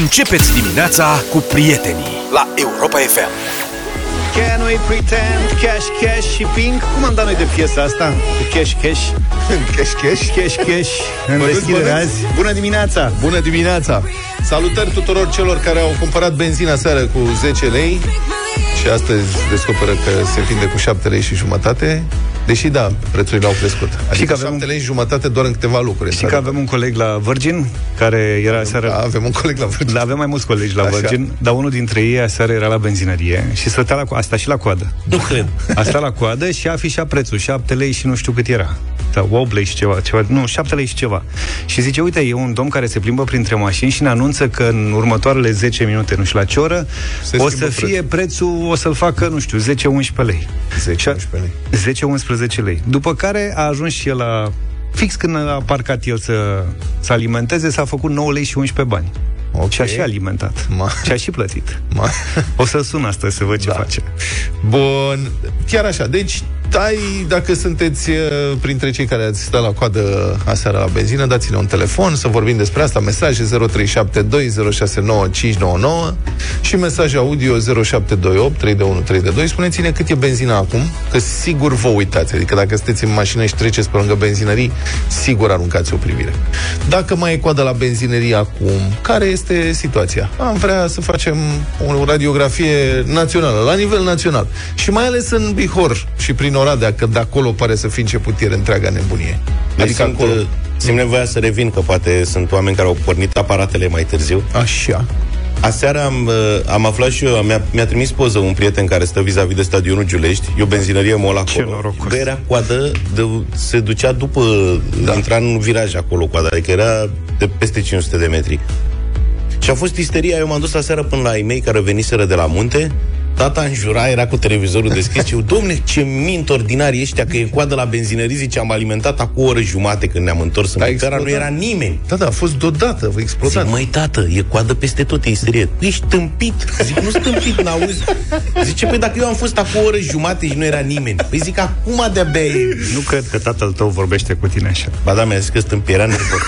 Începeți dimineața cu prietenii la Europa FM. Can we pretend cash, cash și pink? Cum am dat noi de piesa asta? Cu cash, cash, Cash, cash. cash, cash În Bănuți, deschidere bănuți? azi Bună dimineața! Bună dimineața! Salutări tuturor celor care au cumpărat benzina seară cu 10 lei și astăzi descoperă că se vinde cu 7 lei și jumătate, deși da, prețurile au crescut. Adică că avem 7 lei și jumătate doar în câteva lucruri. Știi că avem un coleg la Virgin Care era seară da, avem un coleg la Virgin. Da, avem mai mulți colegi la Așa. Virgin Dar unul dintre ei aseară era la benzinărie Și stătea la, co- a stat și la coadă Nu cred. A stat la coadă și a afișat prețul 7 lei și nu știu cât era sau 8 lei și ceva, ceva, nu, 7 lei și ceva. Și zice, uite, e un domn care se plimbă printre mașini și ne anunță că în următoarele 10 minute, nu știu la ce oră, Se o schimbă să fie prețul, o să-l facă, nu știu, 10-11 lei. 10, Și a- 11 lei. 10-11 lei. După care a ajuns și el la... Fix când a parcat el să, să alimenteze, s-a făcut 9 lei și 11 bani. Ok. Și a și alimentat. Ma. Și a și plătit. Ma. O să sun astăzi să văd ce Da. face. Bun, chiar așa. Deci, tai, dacă sunteți uh, printre cei care ați stat la coadă aseară la benzină, dați-ne un telefon să vorbim despre asta. Mesaje 0372069599 și mesaje audio 0728 32132. Spuneți-ne cât e benzina acum, că sigur vă uitați. Adică dacă sunteți în mașină și treceți pe lângă benzinării, sigur aruncați o privire. Dacă mai e coadă la benzinărie acum, care este situația? Am vrea să facem o radiografie națională, la nivel național. Și mai ales în Bihor și prin Oradea, că de acolo pare să fie începutiere întreaga nebunie. Deci Adică sunt, acolo... uh, simt nevoia să revin, că poate sunt oameni care au pornit aparatele mai târziu. Așa. Aseară am, uh, am aflat și eu, mi-a, mi-a trimis poză un prieten care stă vis-a-vis de stadionul Giulești, e o benzinărie mol acolo. norocos. Bă, era coadă, de, se ducea după, da. intra în viraj acolo coada, adică era de peste 500 de metri. Și a fost isteria, eu m-am dus aseară până la ei mei care veniseră de la munte, Tata înjura, era cu televizorul deschis și eu, domne, ce mint ordinari ăștia, că e coadă la benzinării, zice, am alimentat acum o oră jumate când ne-am întors în Da, țara, nu explodat. era nimeni. Da, da, a fost deodată, vă explodat. Zic, măi, tată, e coadă peste tot, e isterie. Ești tâmpit. Zic, nu tâmpit, n-auzi. Zice, păi dacă eu am fost acum o oră jumate și nu era nimeni. Păi zic, acum de-abia e. Nu cred că tatăl tău vorbește cu tine așa. Ba da, mi-a zis că stâmpi, era nervos.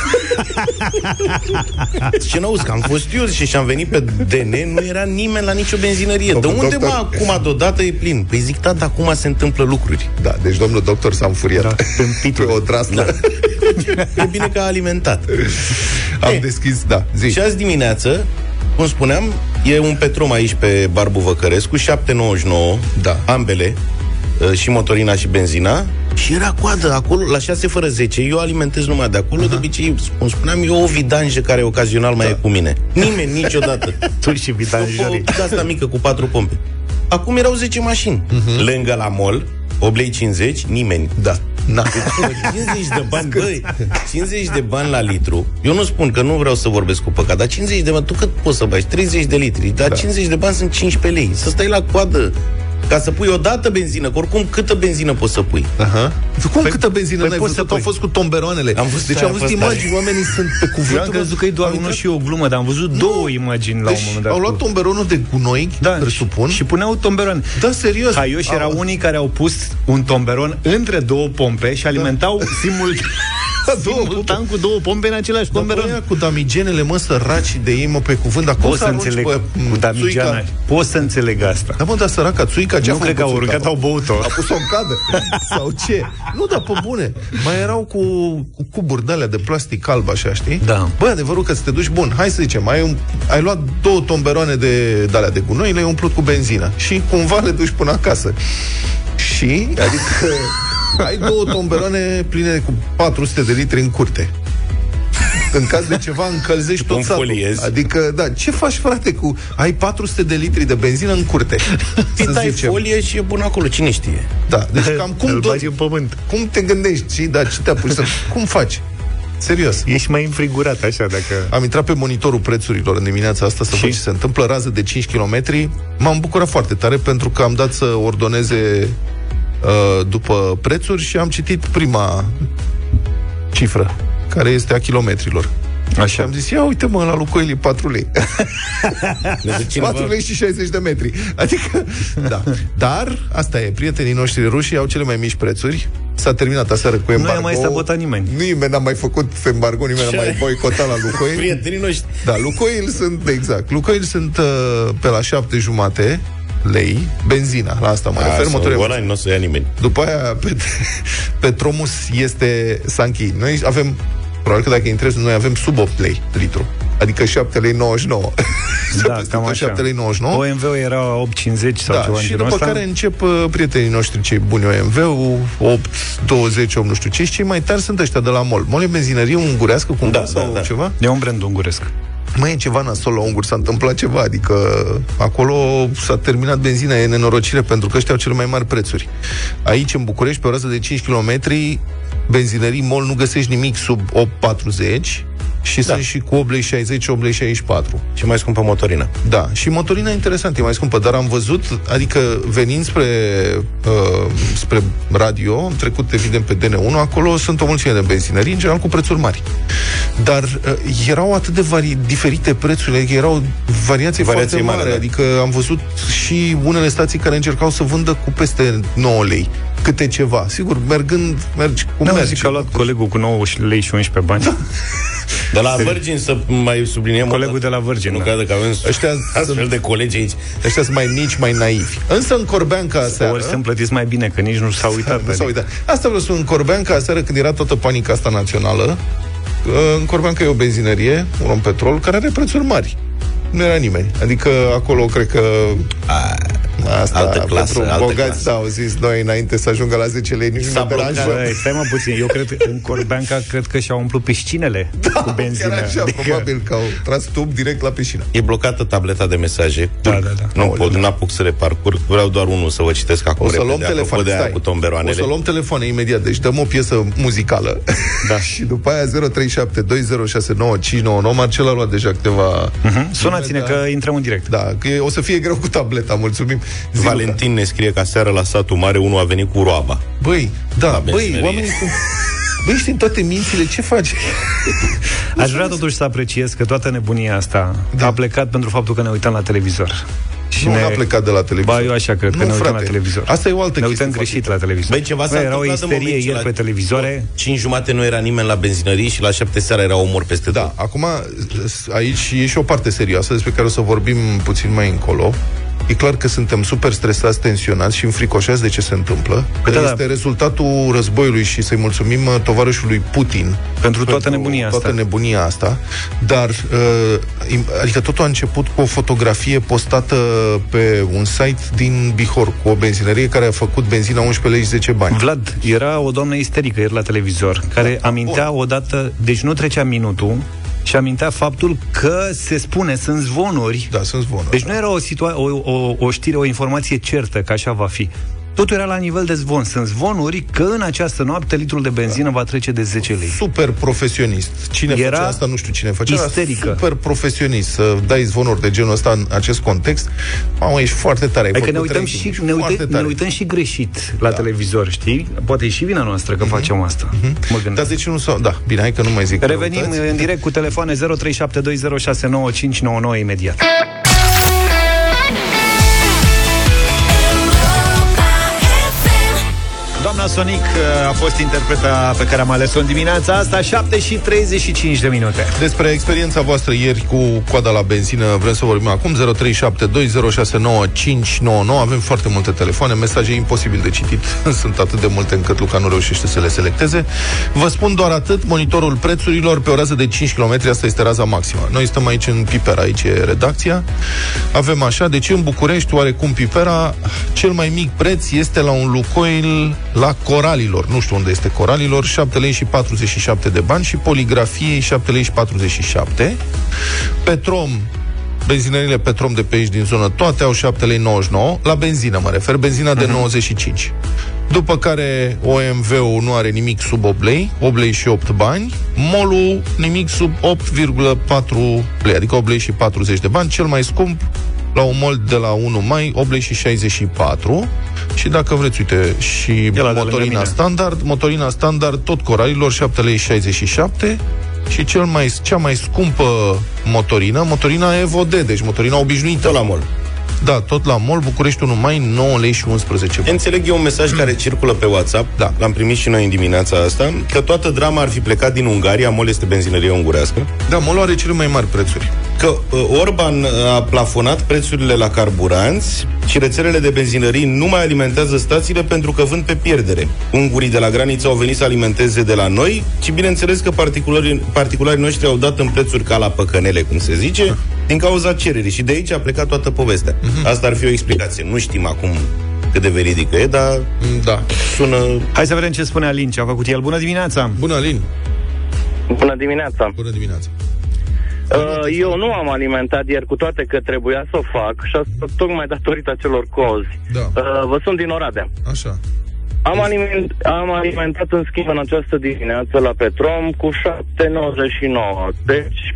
Zice, n-auzi, că am fost eu zice, și am venit pe DN, nu era nimeni la nicio benzinărie. De Domnul unde, doctor- mă, acum deodată e plin? Păi zic, tată, acum se întâmplă lucruri. Da, deci domnul doctor s-a înfuriat. Da, tâmpitul. Pe o draslă. Da. E bine că a alimentat. Am E. deschis, da, zi. Și azi dimineață, cum spuneam, e un Petrom aici pe Barbu Văcărescu, 7,99, Da. ambele, uh, și motorina și benzina, și era coadă acolo, la 6 fără 10. Eu alimentez numai de acolo, de obicei, cum spuneam, eu o vidanjă care ocazional mai Da. e cu mine. Nimeni niciodată. Tu și vidanjării. După asta mică cu patru pompe. Acum erau 10 mașini. Lângă la mol, 8 lei 50, nimeni. Da. Na. 50 de bani, băi, 50 de bani la litru. Eu nu spun că nu vreau să vorbesc cu păcat, dar 50 de bani, tu cât poți să bagi? 30 de litri, dar da. 50 de bani sunt 15 lei. Să stai la coadă ca să pui o dată benzină, că oricum câtă benzină poți să pui? Aha. Cum câtă benzină păi n-ai poți văzut? să Au pui. fost cu tomberoanele. Am văzut, deci aia am a văzut fost imagini, oamenii sunt pe cuvânt. Eu am crezut că e doar Au unul intrat- și o glumă, dar am văzut două imagini la un Deci moment dat. au luat cu- tomberonul de gunoi, da, presupun. Și puneau tomberon. Da, serios. Haioși erau Au- unii care au pus un tomberon între două pompe și alimentau simult... două simultan cu două pompe în același Dar tomberon. băia cu damigenele, mă, săraci de ei, mă, pe cuvânt, dar cum Pot să arunci înțeleg pe, cu m, damigeana. țuica? Pot să înțeleg asta. Da, mă, dar săraca, țuica, ce Nu a cred că făcut au țuica? urcat, au băut-o. A pus-o în cadă. Sau ce? Nu, dar pe bune. Mai erau cu, cu cuburi de alea de plastic alb, așa, știi? Da. Băi, adevărul că să te duci bun. Hai să zicem, ai, un, ai luat două tomberoane de, de alea de gunoi, le-ai umplut cu benzină. Și cumva le duci până acasă. Și, adică, ai două tomberoane pline cu 400 de litri în curte. În caz de ceva, încălzești tot satul. Înfoliezi. Adică, da, ce faci, frate, cu... Ai 400 de litri de benzină în curte. Ți să dai zicem. folie și e bun acolo, cine știe? Da, deci cam cum, Îl tot, bagi în pământ. cum te gândești, și da, ce te apuci să... Cum faci? Serios. Ești mai înfrigurat așa dacă... Am intrat pe monitorul prețurilor în dimineața asta să Și? văd ce se întâmplă. Rază de 5 km. M-am bucurat foarte tare pentru că am dat să ordoneze uh, după prețuri și am citit prima cifră, care este a kilometrilor. Așa. Și am zis, ia uite mă, la Lucoil e 4 lei. Ne duce cineva- 4 lei și 60 de metri. Adică, da. Dar, asta e, prietenii noștri ruși au cele mai mici prețuri. S-a terminat aseară cu embargo. i-a mai sabotat nimeni. Nimeni n-a mai făcut embargo, nimeni n-a mai boicotat la Lucoil. Prietenii noștri. Da, Lucoil sunt, exact, Lucoil sunt uh, pe la 7 jumate lei, benzina, la asta mă refer, Asta, motorul ăla nu o să ia nimeni. după aia, pe, Petromus este s-a închis. Noi avem, probabil că dacă intrezi, noi avem sub 8 lei litru. Adică 7 lei 99. Da, Peste cam tot așa. 7 lei 99. OMV-ul era 8,50 sau Da, ceva în și genul după ăsta. care încep uh, prietenii noștri cei buni OMV-ul, 8, 20, 8, nu știu ce, și cei mai tari sunt ăștia de la MOL. MOL e benzinărie ungurească cumva Da, sau da, da. ceva? E un brand unguresc. Mai e ceva nasol la ungur, s-a întâmplat ceva, adică acolo s-a terminat benzina, e nenorocire pentru că ăștia au cele mai mari prețuri. Aici, în București, pe o rază de 5 km, benzinării MOL nu găsești nimic sub 8,40 și da. sunt și cu 8 lei 60, 8 lei 64. Și mai scumpă motorina. Da, și motorina interesant, e mai scumpă, dar am văzut, adică venind spre, uh, spre radio, am trecut evident pe DN1, acolo sunt o mulțime de benzinării, în general cu prețuri mari. Dar uh, erau atât de vari, diferite prețurile, adică erau variații Variații foarte mari, mari, da. adică am văzut și unele stații care încercau să vândă cu peste 9 lei câte ceva. Sigur, mergând, mergi cum Nu, mergi. zic că a luat colegul cu 9 lei și 11 bani. Da. De la Virgin să mai subliniem Colegul o dată. de la Virgin, Nu da. crede că avem Ăștia astfel sunt- de colegi aici. Ăștia sunt mai mici, mai naivi. Însă în Corbeanca aseară... Ori sunt plătiți mai bine, că nici nu s-au uitat. Nu pe s-a uitat. Asta vreau să spun, în Corbeanca, aseară când era toată panica asta națională, uh, în Corbeanca e o benzinărie, un om petrol, care are prețuri mari. Nu era nimeni. Adică acolo cred că asta altă clasă, pentru altă bogați clasă. au zis noi înainte să ajungă la 10 lei, nici S-a nu blocat, deranjă. Da, stai mă puțin, eu cred că în Corbeanca cred că și-au umplut piscinele cu benzină. Chiar așa, Adică- probabil că au tras tub direct la piscină. E blocată tableta de mesaje. Da, da, da. Nu pot, nu apuc să le parcurg. Vreau doar unul să vă citesc acum O să luăm repede, apropo telefon, de aia stai. cu O tomberoanele. să luăm telefoane imediat, deci dăm o piesă muzicală. Da. și după aia 0372069599 Marcel a luat deja câteva... Mhm. Sunați-ne că intrăm în direct. Da, că e- o să fie greu cu tableta, mulțumim. Zi, Luca. Valentin ne scrie că seara la satul mare unul a venit cu roaba. Băi, da, băi, benzinărie. oamenii cu... Băi, ești în toate mințile, ce faci? Aș vrea totuși să apreciez că toată nebunia asta Da. a plecat pentru faptul că ne uităm la televizor. Și nu a plecat de la televizor. Ba, eu așa cred, că Nu, ne uităm frate. la televizor. Asta e o altă Ne chestie uităm foarte greșit la televizor. Băi, ceva s-a Băi, era o întâmplat în isterie momentul ieri la- pe televizoare. 5 jumate nu era nimeni la benzinării și la 7 seara era omor peste Da, tot. acum aici e și o parte serioasă despre care o să vorbim puțin mai încolo. E clar că suntem super stresați, tensionați și înfricoșați de ce se întâmplă. Că da, da. este rezultatul războiului și să-i mulțumim uh, tovarășului Putin Pentru toată nebunia toată asta. nebunia asta. Dar, uh, im- adică totul a început cu o fotografie postată pe un site din Bihor, cu o benzinărie care a făcut benzina 11 lei și 10 bani. Vlad, era o doamnă isterică ieri la televizor, care Da, amintea odată, deci nu trecea minutul, și amintea faptul că se spune, sunt zvonuri, Da, sunt zvonuri. deci nu era o, situa- o, o, o știre, o informație certă că așa va fi. Totul era la nivel de zvon. Sunt zvonuri că în această noapte litrul de benzină va trece de 10 lei. super profesionist. Cine Era face asta, nu știu cine face. dar isterică. Super profesionist să dai zvonuri de genul ăsta în acest context. Mamă, ești foarte tare. ai Adică ne făcut uităm, rating, și, ești ne, foarte uităm, ne tare. uităm și greșit la televizor, știi? Poate e și vina noastră că facem asta. Mă Dar gândesc. de ce nu s-au... Da, bine, hai că nu mai zic. Revenim răutăți. în direct cu telefoane 0372069599 imediat. Doamna Sonic uh, a fost interpreta pe care am ales-o în dimineața asta 7 și 35 de minute. Despre experiența voastră ieri cu coada la benzină vrem să vorbim acum 0372069599 Avem foarte multe telefoane, mesaje imposibil de citit. Sunt atât de multe încât Luca nu reușește să le selecteze. Vă spun doar atât, monitorul prețurilor pe o rază de 5 km, asta este raza maximă. Noi stăm aici în Pipera, aici e redacția. Avem așa, deci în București, oarecum Pipera Cel mai mic preț este la un Lucoil la Coralilor. Nu știu unde este Coralilor. 7 lei și 47 de bani și poligrafiei 7 lei și 47 Petrom benzinările Petrom de pe aici din zonă, toate au 7 lei 99, la benzină mă refer, benzina de 95. După care OMV-ul nu are nimic sub 8 lei, 8 lei și 8 bani, MOL-ul nimic sub 8,4 lei, adică 8 lei și 40 de bani, cel mai scump la un mol de la 1 mai, 8 lei și 64 și dacă vreți, uite, și la de lângă motorina mine. standard, motorina standard, tot coralilor, 7 lei și 67 și cel mai, cea mai scumpă motorină, motorina Evo D, deci motorina obișnuită. Tot la mol. Da, tot la mol, București 1 mai, 9 lei și 11 bani. Înțeleg eu un mesaj care circulă pe WhatsApp, Da. l-am primit și noi în dimineața asta, că toată drama ar fi plecat din Ungaria, MOL este benzinărie ungurească, Da, molul are cele mai mari prețuri. că uh, Orban a plafonat prețurile la carburanți și rețelele de benzinării nu mai alimentează stațiile pentru că vând pe pierdere. Ungurii de la graniță au venit să alimenteze de la noi și bineînțeles că particularii, particularii noștri au dat în prețuri ca la păcănele, cum se zice, din cauza cererii și de aici a plecat toată povestea. Asta ar fi o explicație. Nu știm acum cât de veridică e, dar Da. sună... Hai să vedem ce spune Alin, ce a făcut el. Bună dimineața! Bună, Alin. Bună dimineața! Bună dimineața. Uh, eu nu am alimentat ieri cu toate că trebuia să o fac și asta tocmai datorită acelor cozi. Da. Uh, vă sunt din Oradea. Așa. Am, aliment, am alimentat în schimb în această dimineață la Petrom cu 7,99. Deci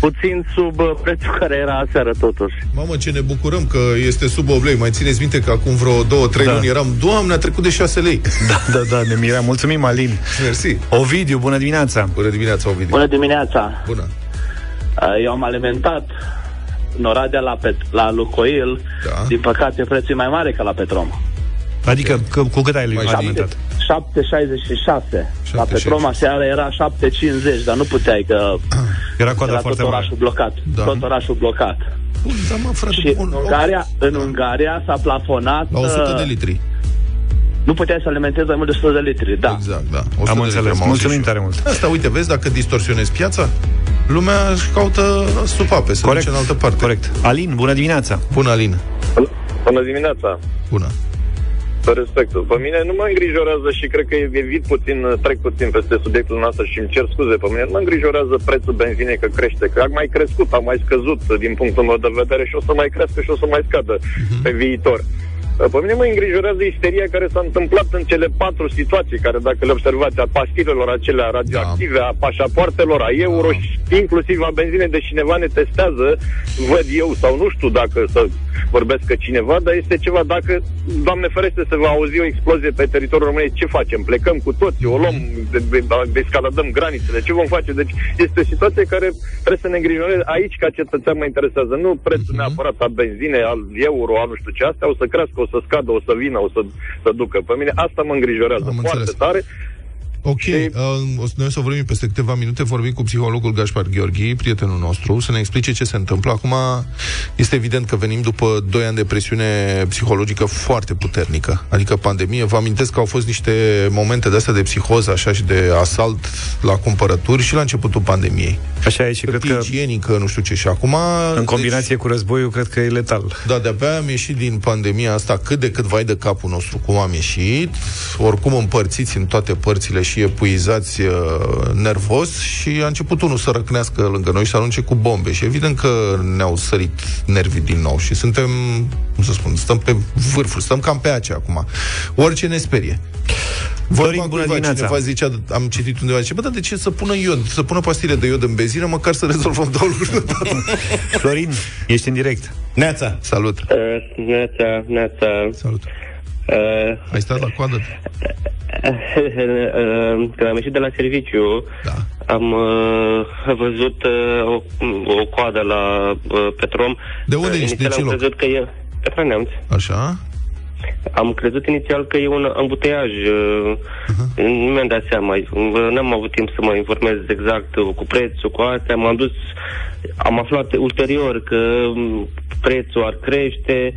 puțin sub uh, prețul care era aseară totuși. Mamă, ce ne bucurăm că este sub 8 lei. Mai țineți minte că acum vreo 2-3 Da. luni eram, Doamne, a trecut de 6 lei. Da, da, da, ne miram. Mulțumim, Alin. Mersi. Ovidiu, bună dimineața! Bună dimineața, Ovidiu. Bună dimineața! Bună. Uh, Eu am alimentat în Oradea la, pet- la Lucoil. Da. Din păcate, prețul e mai mare ca la Petrom. Adică, că, cu cât ai Mai alimentat? 7,66. La 7,66. Petrom aseară era 7,50, dar nu puteai că Era coada era foarte tot mare. orașul blocat. Da. Tot orașul blocat. Bun, da, mă, frate, Și bun. în Ungaria, în Ungaria s-a plafonat... La 100 de uh, litri. Nu puteai să alimentezi mai mult de 100 de litri, da. Exact, da. 100 Am de înțeles. litri, am auzit Mulțumim și eu. tare mult. Asta, uite, vezi, dacă distorsionezi piața, lumea își caută supape, să Corect. duce în altă parte. Corect. Alin, bună dimineața! Bună, Alin. Bună dimineața! Bună. Cu respectul. Pe mine nu mă îngrijorează și cred că evit puțin, trec puțin peste subiectul nostru și îmi cer scuze. Pe mine nu mă îngrijorează prețul benzinei că crește, că a mai crescut, a mai scăzut din punctul meu de vedere și o să mai crească și o să mai scadă pe viitor. Pe mine mă îngrijorează isteria care s-a întâmplat în cele patru situații, care dacă le observați, a pastilelor acelea radioactive, a pașapoartelor, a euro Da. și inclusiv a benzinei, de cineva ne testează, văd eu sau nu știu dacă să vorbesc că cineva, dar este ceva, dacă, Doamne ferește, se va auzi o explozie pe teritoriul României, ce facem? Plecăm cu toții, o luăm, de, de, descaladăm granițele, ce vom face? Deci este o situație care trebuie să ne îngrijoreze. Aici, ca cetățean, mă interesează nu prețul Mhm. neapărat a benzinei, al euro, a nu știu ce, astea o să crească, o să scadă, o să vină, o să, să ducă. Pe mine asta mă îngrijorează Am foarte înțeles. tare. Ok, Și- uh, o să- noi o să vorbim peste câteva minute, vorbim cu psihologul Gaspar Gheorghi, prietenul nostru, să ne explice ce se întâmplă. Acum este evident că venim după 2 ani de presiune psihologică foarte puternică, adică pandemie. Vă amintesc că au fost niște momente de astea de psihoză, așa, și de asalt la cumpărături și la începutul pandemiei. Așa e și cred Hârtie că igienică, nu știu ce. Și acum... în combinație cu războiul, cred că e letal. Da, de-abia am ieșit din pandemia asta cât de cât vai de capul nostru, cum am ieșit, oricum împărțiți în toate părțile și epuizați uh, nervos și a început unul să răcnească lângă noi și să arunce cu bombe și evident că ne-au sărit nervii din nou și suntem, cum să spun, stăm pe vârful, stăm cam pe aceea acum. Orice ne sperie. Florin, Vorba bună cuiva, dimineața. Cineva zicea, am citit undeva, zice, bă, dar de ce să pună iod, să pună pastile de iod în benzină, măcar să rezolvăm două lucruri deodată." Florin, ești în direct. Neața! Salut! Uh, neața, neața. Salut! Uh, Ai stat la coadă? uh, când am ieșit de la serviciu, Da. am uh, văzut uh, o, o coadă la uh, Petrom. De unde Uh, ești? Inițial De ce am loc? crezut că e Petra Neamț. Așa? Am crezut inițial că e un ambuteiaj. Uh, Nu mi-am dat seama. Uh, N-am avut timp să mă informez exact uh, cu prețul, cu astea. M-am dus, am aflat ulterior că um, prețul ar crește.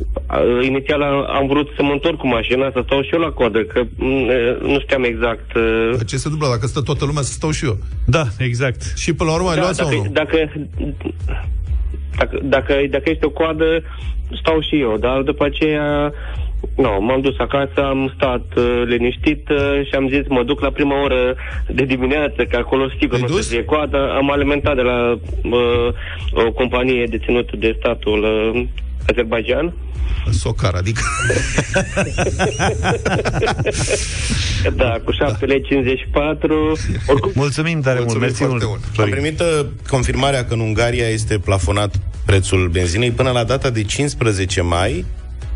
Uh, Inițial am, am vrut să mă întorc cu mașina, să stau și eu la coadă, că mm, uh, nu știam exact. uh, Ce se întâmplă dacă stă toată lumea să stau și eu? Da, exact. Și până la urmă ai Da, luat sau dacă, nu? dacă, dacă, dacă, dacă este o coadă, stau și eu, dar după aceea nu, m-am dus acasă, am stat uh, liniștit uh, și am zis mă duc la prima oră de dimineață, că acolo sigur Te-ai nu dus? se fie coadă. Am alimentat de la uh, o companie deținută de statul uh, Azerbaijan. Socar, adică... Da, cu 7 lei 54. Oricum, Mulțumim tare mult, Mulțumim mersi foarte mult, mult. Am Florin. primit uh, confirmarea că în Ungaria este plafonat prețul benzinei până la data de 15 mai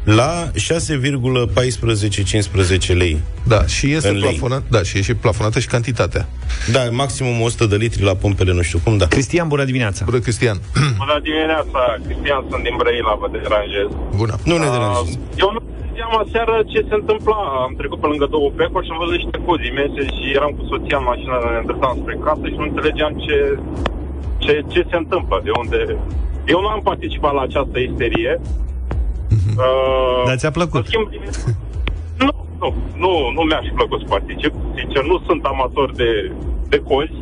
la 6,14-15 lei. Da, și este În lei. plafonat, da, și e și plafonată și cantitatea. Da, maximum 100 de litri la pompele nu știu cum, da. Cristian, bună dimineața! Bună, Cristian. Bună dimineața, Cristian, sunt din Brăila, vă deranjez. Bună. Nu ne deranjezi. Uh, Eu nu știam aseară ce se întâmpla. Am trecut pe lângă două becuri și am văzut niște cozi imense și eram cu soția în mașină, ne îndreptam spre casă și nu înțelegeam ce, ce, ce se întâmplă, de unde... Eu nu am participat la această isterie. Uh, Dar ți-a plăcut? în schimb, nu, nu, nu, nu mi-aș fi plăcut să particip. Sincer, nu sunt amator de, de cozi.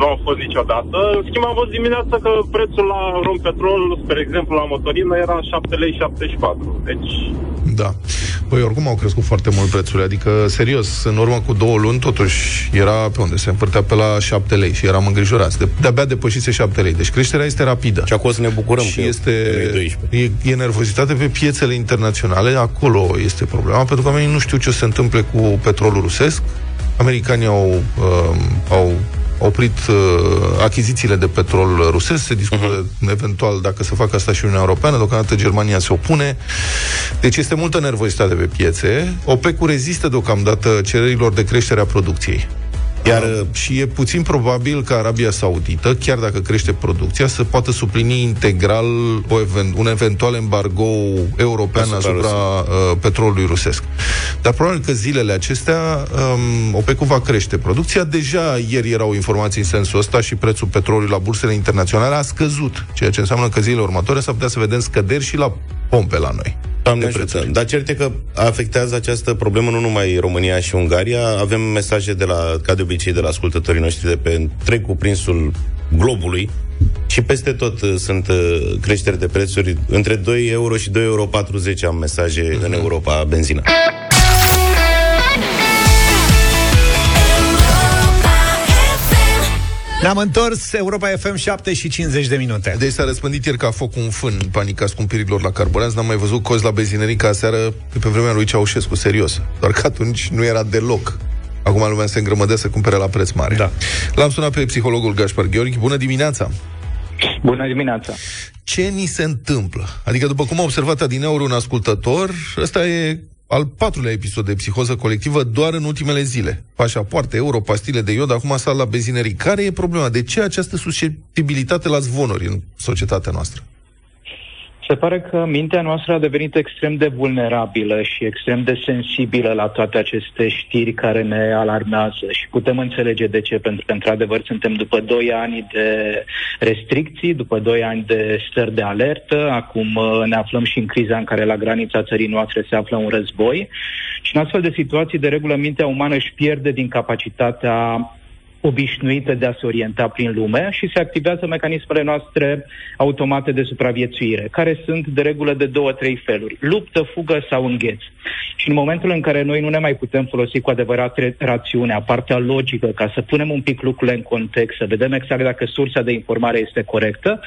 Nu am fost niciodată. În schimb, am văzut dimineața că prețul la rompetrol, spre exemplu, la motorină, era 7 lei 74. Deci, Da. Păi oricum au crescut foarte mult prețurile, adică serios, în urmă cu două luni totuși era pe unde se împărtea pe la 7 lei și eram îngrijorați. De, de-abia depășise 7 lei. Deci creșterea este rapidă. Și acolo să ne bucurăm și că este e 12. e, e nervozitate pe piețele internaționale, acolo este problema, pentru că oamenii nu știu ce o să se întâmple cu petrolul rusesc. Americanii au, uh, au oprit uh, achizițiile de petrol rusesc, se discută uh-huh. eventual dacă să facă asta și Uniunea Europeană, deocamdată Germania se opune. Deci este multă nervozitate pe piețe. OPEC-ul rezistă deocamdată cererilor de creștere a producției. Iar uh, și e puțin probabil că Arabia Saudită, chiar dacă crește producția, să poată suplini integral o even, un eventual embargo european Asupra asupra, asupra uh, petrolului rusesc. Dar probabil că zilele acestea um, OPEC-ul va crește producția. Deja ieri erau informații în sensul ăsta și prețul petrolului la bursele internaționale a scăzut, ceea ce înseamnă că zilele următoare s-ar putea să vedem scăderi și la pompe la noi. Doamne de ajută. prețuri. Dar cert e că afectează această problemă nu numai România și Ungaria. Avem mesaje de la, ca de obicei, de la ascultătorii noștri de pe întreg cuprinsul globului și peste tot uh, sunt uh, creșteri de prețuri între 2 euro și 2,40 euro am mesaje în Europa benzină. Ne-am întors, Europa FM 7 și 50 de minute. Deci s-a răspândit ieri ca foc un fân panica scumpirilor la carburanți. N-am mai văzut cozi la benzinării ca seară de pe vremea lui Ceaușescu, serios. Doar că atunci nu era deloc. Acum lumea se îngrămădea să cumpere la preț mare. Da. L-am sunat pe psihologul Gaspar Gheorghi. Bună dimineața! Bună dimineața! Ce ni se întâmplă? Adică, după cum a observat adineauri un ascultător, ăsta e al patrulea episod de psihoză colectivă doar în ultimele zile. Pașapoarte, euro, pastile de iod, acum sal la benzinării. Care e problema? De ce această susceptibilitate la zvonuri în societatea noastră? Se pare că mintea noastră a devenit extrem de vulnerabilă și extrem de sensibilă la toate aceste știri care ne alarmează și putem înțelege de ce, pentru că într-adevăr suntem după 2 ani de restricții, după 2 ani de stări de alertă, acum uh, ne aflăm și în criza în care la granița țării noastre se află un război. Și în astfel de situații, de regulă, mintea umană își pierde din capacitatea obișnuită de a se orienta prin lume și se activează mecanismele noastre automate de supraviețuire, care sunt de regulă de două, trei feluri. Luptă, fugă sau îngheț. Și în momentul în care noi nu ne mai putem folosi cu adevărat re- rațiunea, partea logică, ca să punem un pic lucrurile în context, să vedem exact dacă sursa de informare este corectă,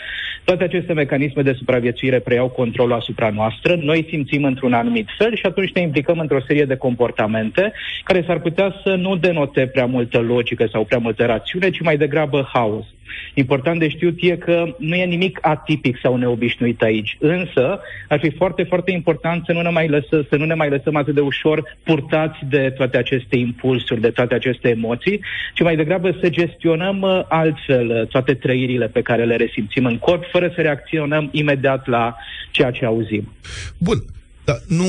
toate aceste mecanisme de supraviețuire preiau controlul asupra noastră, noi simțim într-un anumit fel și atunci ne implicăm într-o serie de comportamente care s-ar putea să nu denote prea multă logică sau prea multă rațiune, ci mai degrabă haos. Important de știut e că nu e nimic atipic sau neobișnuit aici, însă ar fi foarte, foarte important să nu ne mai, lăsă, să nu ne mai lăsăm atât de ușor purtați de toate aceste impulsuri, de toate aceste emoții, ci mai degrabă să gestionăm uh, altfel uh, toate trăirile pe care le resimțim în corp, fără să reacționăm imediat la ceea ce auzim. Bun, dar nu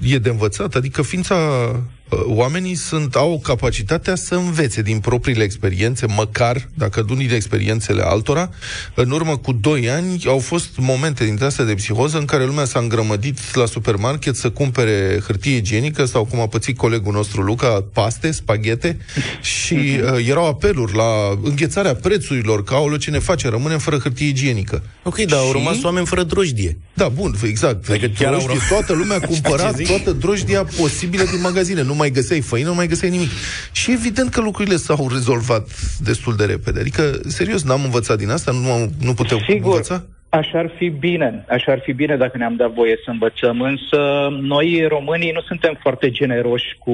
e de învățat? Adică ființa uh, oamenii sunt, au capacitatea să învețe din propriile experiențe, măcar dacă nu din experiențele altora. În urmă cu 2 ani au fost momente dintre astea de psihoză în care lumea s-a îngrămădit la supermarket să cumpere hârtie igienică sau, cum a pățit colegul nostru Luca, paste, spaghete și uh, erau apeluri la înghețarea prețurilor, că aoleu, ce ne face, rămânem fără hârtie igienică. Ok, dar au Și- rămas oameni fără drojdie. Da, bun, exact. Adică chiar au drojdie, rămas- toată lumea cumpăra Ce zic? toată drojdia posibilă din magazine. Nu mai găseai făină, nu mai găseai nimic. Și evident că lucrurile s-au rezolvat destul de repede. Adică, serios, n-am învățat din asta, nu, am, nu putem Sigur, învăța? Așa ar fi bine, așa ar fi bine dacă ne-am dat voie să învățăm, însă noi românii nu suntem foarte generoși cu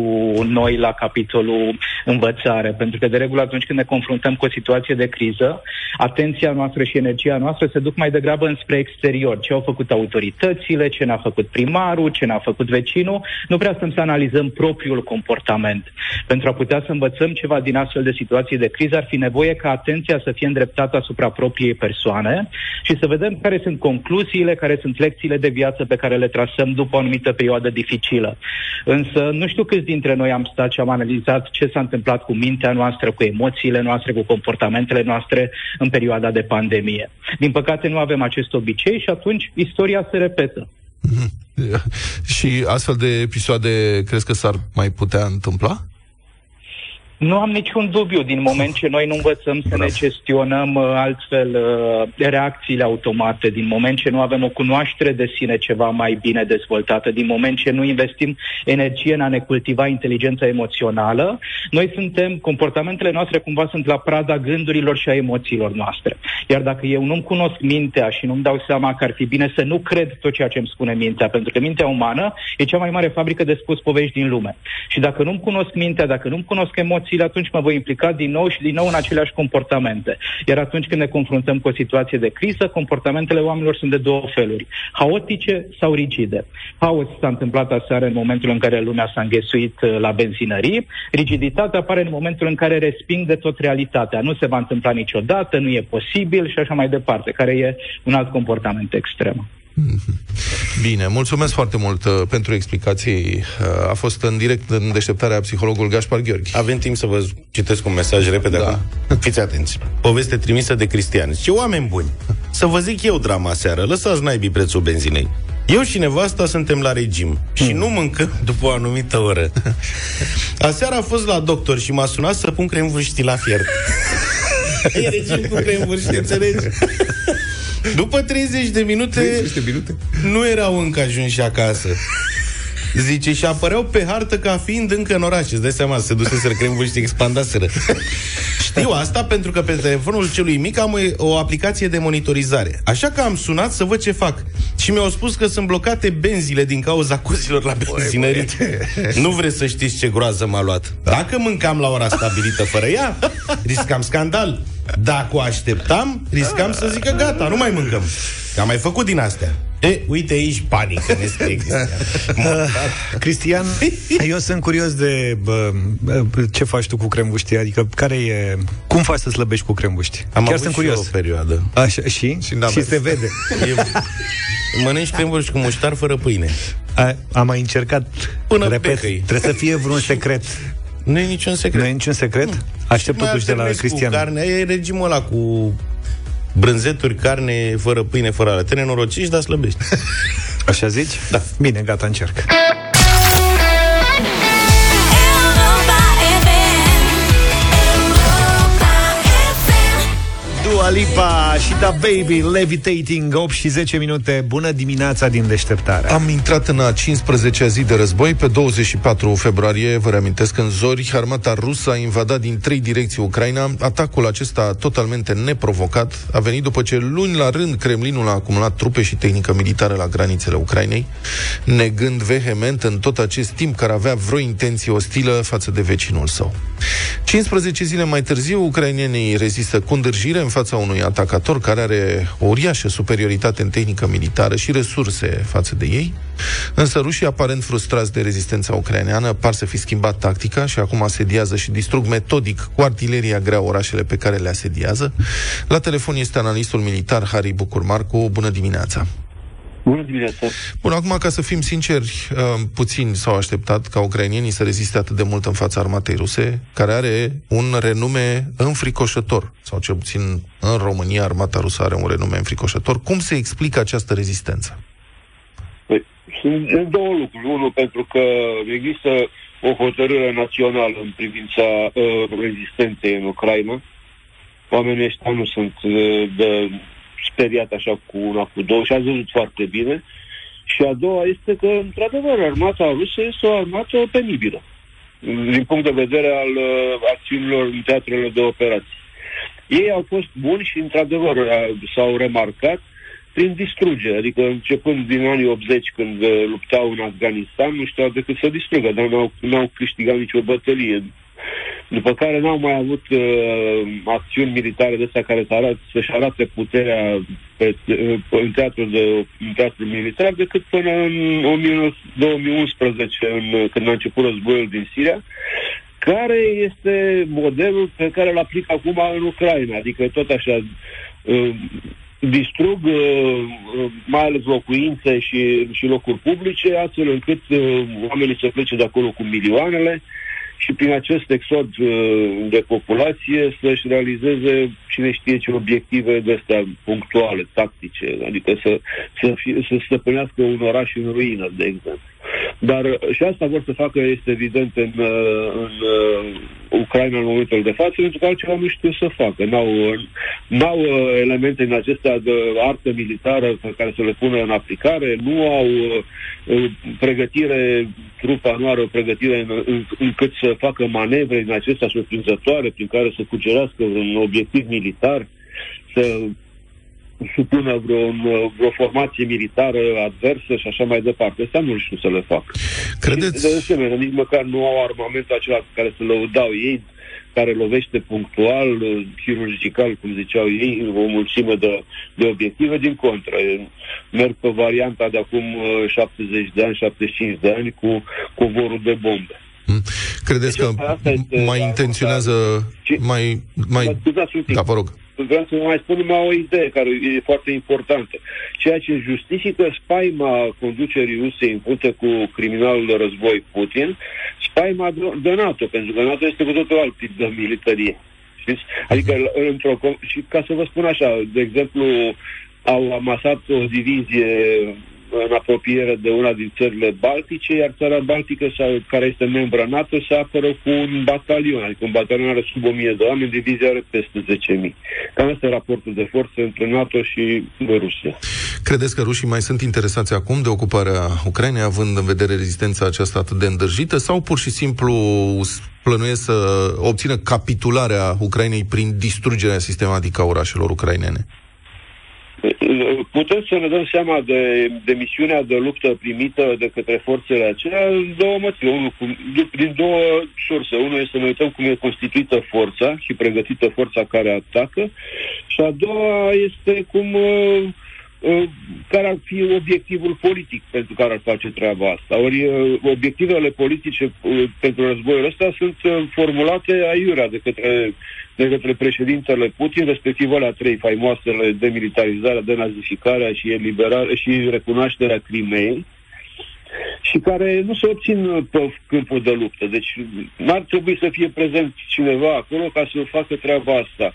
noi la capitolul învățare, pentru că de regulă atunci când ne confruntăm cu o situație de criză, atenția noastră și energia noastră se duc mai degrabă înspre exterior, ce au făcut autoritățile, ce n-a făcut primarul, ce n-a făcut vecinul, nu prea stăm să analizăm propriul comportament. Pentru a putea să învățăm ceva din astfel de situații de criză, ar fi nevoie ca atenția să fie îndreptată asupra propriei persoane și să vedem care sunt concluziile, care sunt lecțiile de viață pe care le trasăm după o anumită perioadă dificilă. Însă nu știu câți dintre noi am stat și am analizat ce s-a întâmplat cu mintea noastră, cu emoțiile noastre, cu comportamentele noastre în perioada de pandemie. Din păcate nu avem acest obicei și atunci istoria se repetă. și astfel de episoade crezi că s-ar mai putea întâmpla? Nu am niciun dubiu din moment ce noi nu învățăm să Bravo. ne gestionăm uh, altfel uh, reacțiile automate, din moment ce nu avem o cunoaștere de sine ceva mai bine dezvoltată, din moment ce nu investim energie în a ne cultiva inteligența emoțională, noi suntem, comportamentele noastre cumva sunt la prada gândurilor și a emoțiilor noastre. Iar dacă eu nu-mi cunosc mintea și nu-mi dau seama că ar fi bine să nu cred tot ceea ce îmi spune mintea, pentru că mintea umană e cea mai mare fabrică de spus povești din lume. Și dacă nu-mi cunosc mintea, dacă nu-mi cunosc emoții, emoțiile, atunci mă voi implica din nou și din nou în aceleași comportamente. Iar atunci când ne confruntăm cu o situație de criză, comportamentele oamenilor sunt de două feluri, haotice sau rigide. Haos s-a întâmplat aseară în momentul în care lumea s-a înghesuit uh, la benzinării, rigiditatea apare în momentul în care resping de tot realitatea. Nu se va întâmpla niciodată, nu e posibil și așa mai departe, care e un alt comportament extrem. Bine, mulțumesc foarte mult uh, pentru explicații. Uh, a fost în direct în deșteptarea psihologul Gaspar Gheorghi. Avem timp să vă citesc un mesaj repede da. acum? Fiți atenți. Poveste trimisă de Cristian. Ce oameni buni! Să vă zic eu drama seară. Lăsați naibii prețul benzinei. Eu și nevasta suntem la regim și mm. nu mâncăm după o anumită oră. Aseară a fost la doctor și m-a sunat să pun crem la fiert. e regim cu crem înțelegi? După 30 de minute, 30 de minute? nu erau încă ajunși acasă. Zice, și apăreau pe hartă ca fiind încă în oraș. Îți dai seama, se duseseră cremul și expandaseră. Știu asta pentru că pe telefonul celui mic am o aplicație de monitorizare. Așa că am sunat să văd ce fac. Și mi-au spus că sunt blocate benzile din cauza cozilor la benzinării. Nu vreți să știți ce groază m-a luat. Da. Dacă mâncam la ora stabilită fără ea, riscam scandal. Dacă o așteptam, riscam să zică gata, nu mai mâncăm. Că am mai făcut din astea. E, uite aici panică, ne scrie Cristian. Cristian, eu sunt curios de bă, ce faci tu cu crembuștii, adică care e... Cum faci să slăbești cu crembuști? Am Chiar sunt curios. o perioadă. Așa, și? Și, și se vede. E, mănânci crembuși cu muștar fără pâine. A, am mai încercat. Până Repet, trebuie să fie vreun secret. Nu e niciun secret. Nu e niciun secret? Aștept totuși de la Cristian. Carne, e regimul ăla cu brânzeturi, carne, fără pâine, fără alea. Te nenorociști, dar slăbești. Așa zici? Da. Bine, gata, încerc. Dua Lipa și Da Baby Levitating 8 și 10 minute. Bună dimineața din deșteptare. Am intrat în a 15-a zi de război. Pe 24 februarie, vă reamintesc În zori, armata rusă a invadat din trei direcții Ucraina. Atacul acesta totalmente neprovocat A venit după ce luni la rând Kremlinul a acumulat trupe și tehnică militară La granițele Ucrainei Negând vehement în tot acest timp Care avea vreo intenție ostilă Față de vecinul său. 15 zile mai târziu, ucrainienii rezistă cu îndârjire în fața unui atacator care are o uriașă superioritate în tehnică militară și resurse față de ei, însă rușii, aparent frustrați de rezistența ucraineană, par să fi schimbat tactica și acum asediază și distrug metodic cu artileria grea orașele pe care le asediază. La telefon este analistul militar Harry Bucurmarcu. Bună dimineața! Bună dimineața! Bun, acum, ca să fim sinceri, uh, puțini s-au așteptat ca ucrainienii să reziste atât de mult în fața armatei ruse, care are un renume înfricoșător, sau cel puțin în România armata rusă are un renume înfricoșător. Cum se explică această rezistență? Păi, sunt două lucruri. Unul, pentru că există o hotărâre națională în privința uh, rezistenței în Ucraina. Oamenii ăștia nu sunt uh, de speriat așa cu una, cu două și a văzut foarte bine. Și a doua este că, într-adevăr, armata rusă este o armată penibilă din punct de vedere al uh, acțiunilor în teatrele de operații. Ei au fost buni și, într-adevăr, s-au remarcat prin distrugere. Adică începând din anii 80, când uh, luptau în Afganistan, nu știau decât să distrugă, dar n-au, n-au câștigat nicio bătălie. După care n-au mai avut uh, acțiuni militare de astea care să arate, să-și arate puterea pe, uh, în, teatrul de, în teatrul militar decât până în 2011, în, când a început războiul din Siria, care este modelul pe care îl aplică acum în Ucraina. Adică tot așa, uh, distrug uh, uh, mai ales locuințe și, și locuri publice, astfel încât uh, oamenii să plece de acolo cu milioanele și prin acest exod de populație să-și realizeze cine știe ce obiective de astea punctuale, tactice, adică să, să, fie, să stăpânească un oraș în ruină, de exemplu. Dar uh, și asta vor să facă, este evident, în, uh, în uh, Ucraina în momentul de față, pentru că altceva nu știu să facă. N-au, n-au elemente în acestea de artă militară pe care să le pună în aplicare, nu au pregătire, trupa nu are o pregătire în, în, încât să facă manevre în acestea surprinzătoare prin care să cucerească un obiectiv militar, să supună vreo, vreo formație militară adversă și așa mai departe. Asta nu știu să le fac. Credeți? Și, de asemenea, nici măcar nu au armamentul acela care să lăudau ei, care lovește punctual, chirurgical, cum ziceau ei, o mulțime de, de obiective, din contră. Merg pe varianta de acum 70 uh, de ani, 75 de ani cu covorul de bombe. Hmm. Credeți deci, că mai intenționează... Mai, mai... Da, vă rog vreau să vă mai spun numai o idee care e foarte importantă. Ceea ce justifică spaima conducerii Rusiei în frunte cu criminalul de război Putin, spaima de NATO, pentru că NATO este cu totul alt tip de militarie. Știți? Adică, într-o, și ca să vă spun așa, de exemplu, au amasat o divizie în apropiere de una din țările baltice, iar țara baltică, sau, care este membra NATO, se apără cu un batalion, adică un batalion are sub 1000 de oameni, divizia are peste 10.000. Cam asta e raportul de forță între NATO și Rusia. Credeți că rușii mai sunt interesați acum de ocuparea Ucrainei, având în vedere rezistența aceasta atât de îndrăjită, sau pur și simplu plănuiesc să obțină capitularea Ucrainei prin distrugerea sistematică a orașelor ucrainene? Putem să ne dăm seama de, de misiunea de luptă primită de către forțele acelea în două motive. Unul, din două surse. Unul este să ne uităm cum e constituită forța și pregătită forța care atacă și a doua este cum uh, uh, care ar fi obiectivul politic pentru care ar face treaba asta. Ori uh, obiectivele politice pentru războiul ăsta sunt formulate aiurea de către de către președintele Putin, respectiv alea trei faimoasele demilitarizarea, denazificarea și eliberare și recunoașterea Crimeei, și care nu se obțin pe câmpul de luptă. Deci n-ar trebui să fie prezent cineva acolo ca să facă treaba asta.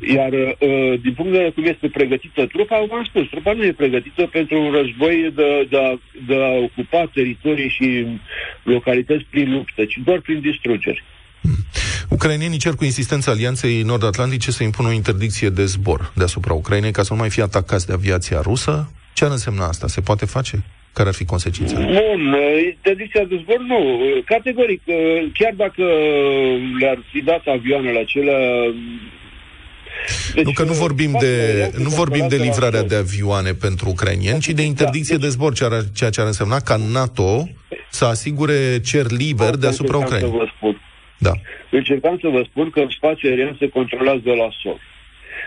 Iar uh, din punct de vedere cum este pregătită trupa, v-am spus, trupa nu e pregătită pentru un război de, de, a, de a ocupa teritorii și localități prin luptă, ci doar prin distrugeri. Ucrainienii cer cu insistență Alianței Nord-Atlantice să impună o interdicție de zbor deasupra Ucrainei ca să nu mai fie atacați de aviația rusă. Ce ar însemna asta? Se poate face? Care ar fi consecințele? Bun, interdicția de zbor nu. Categoric, chiar dacă le-ar fi dat avioanele acelea, deci, nu că nu vorbim de, nu vorbim de livrarea de avioane pentru ucrainieni, ci de interdicție de zbor, ceea ce ar însemna ca NATO să asigure cer liber deasupra Ucrainei. Da. Încercam să vă spun că spațiul aerian se controlează de la sol.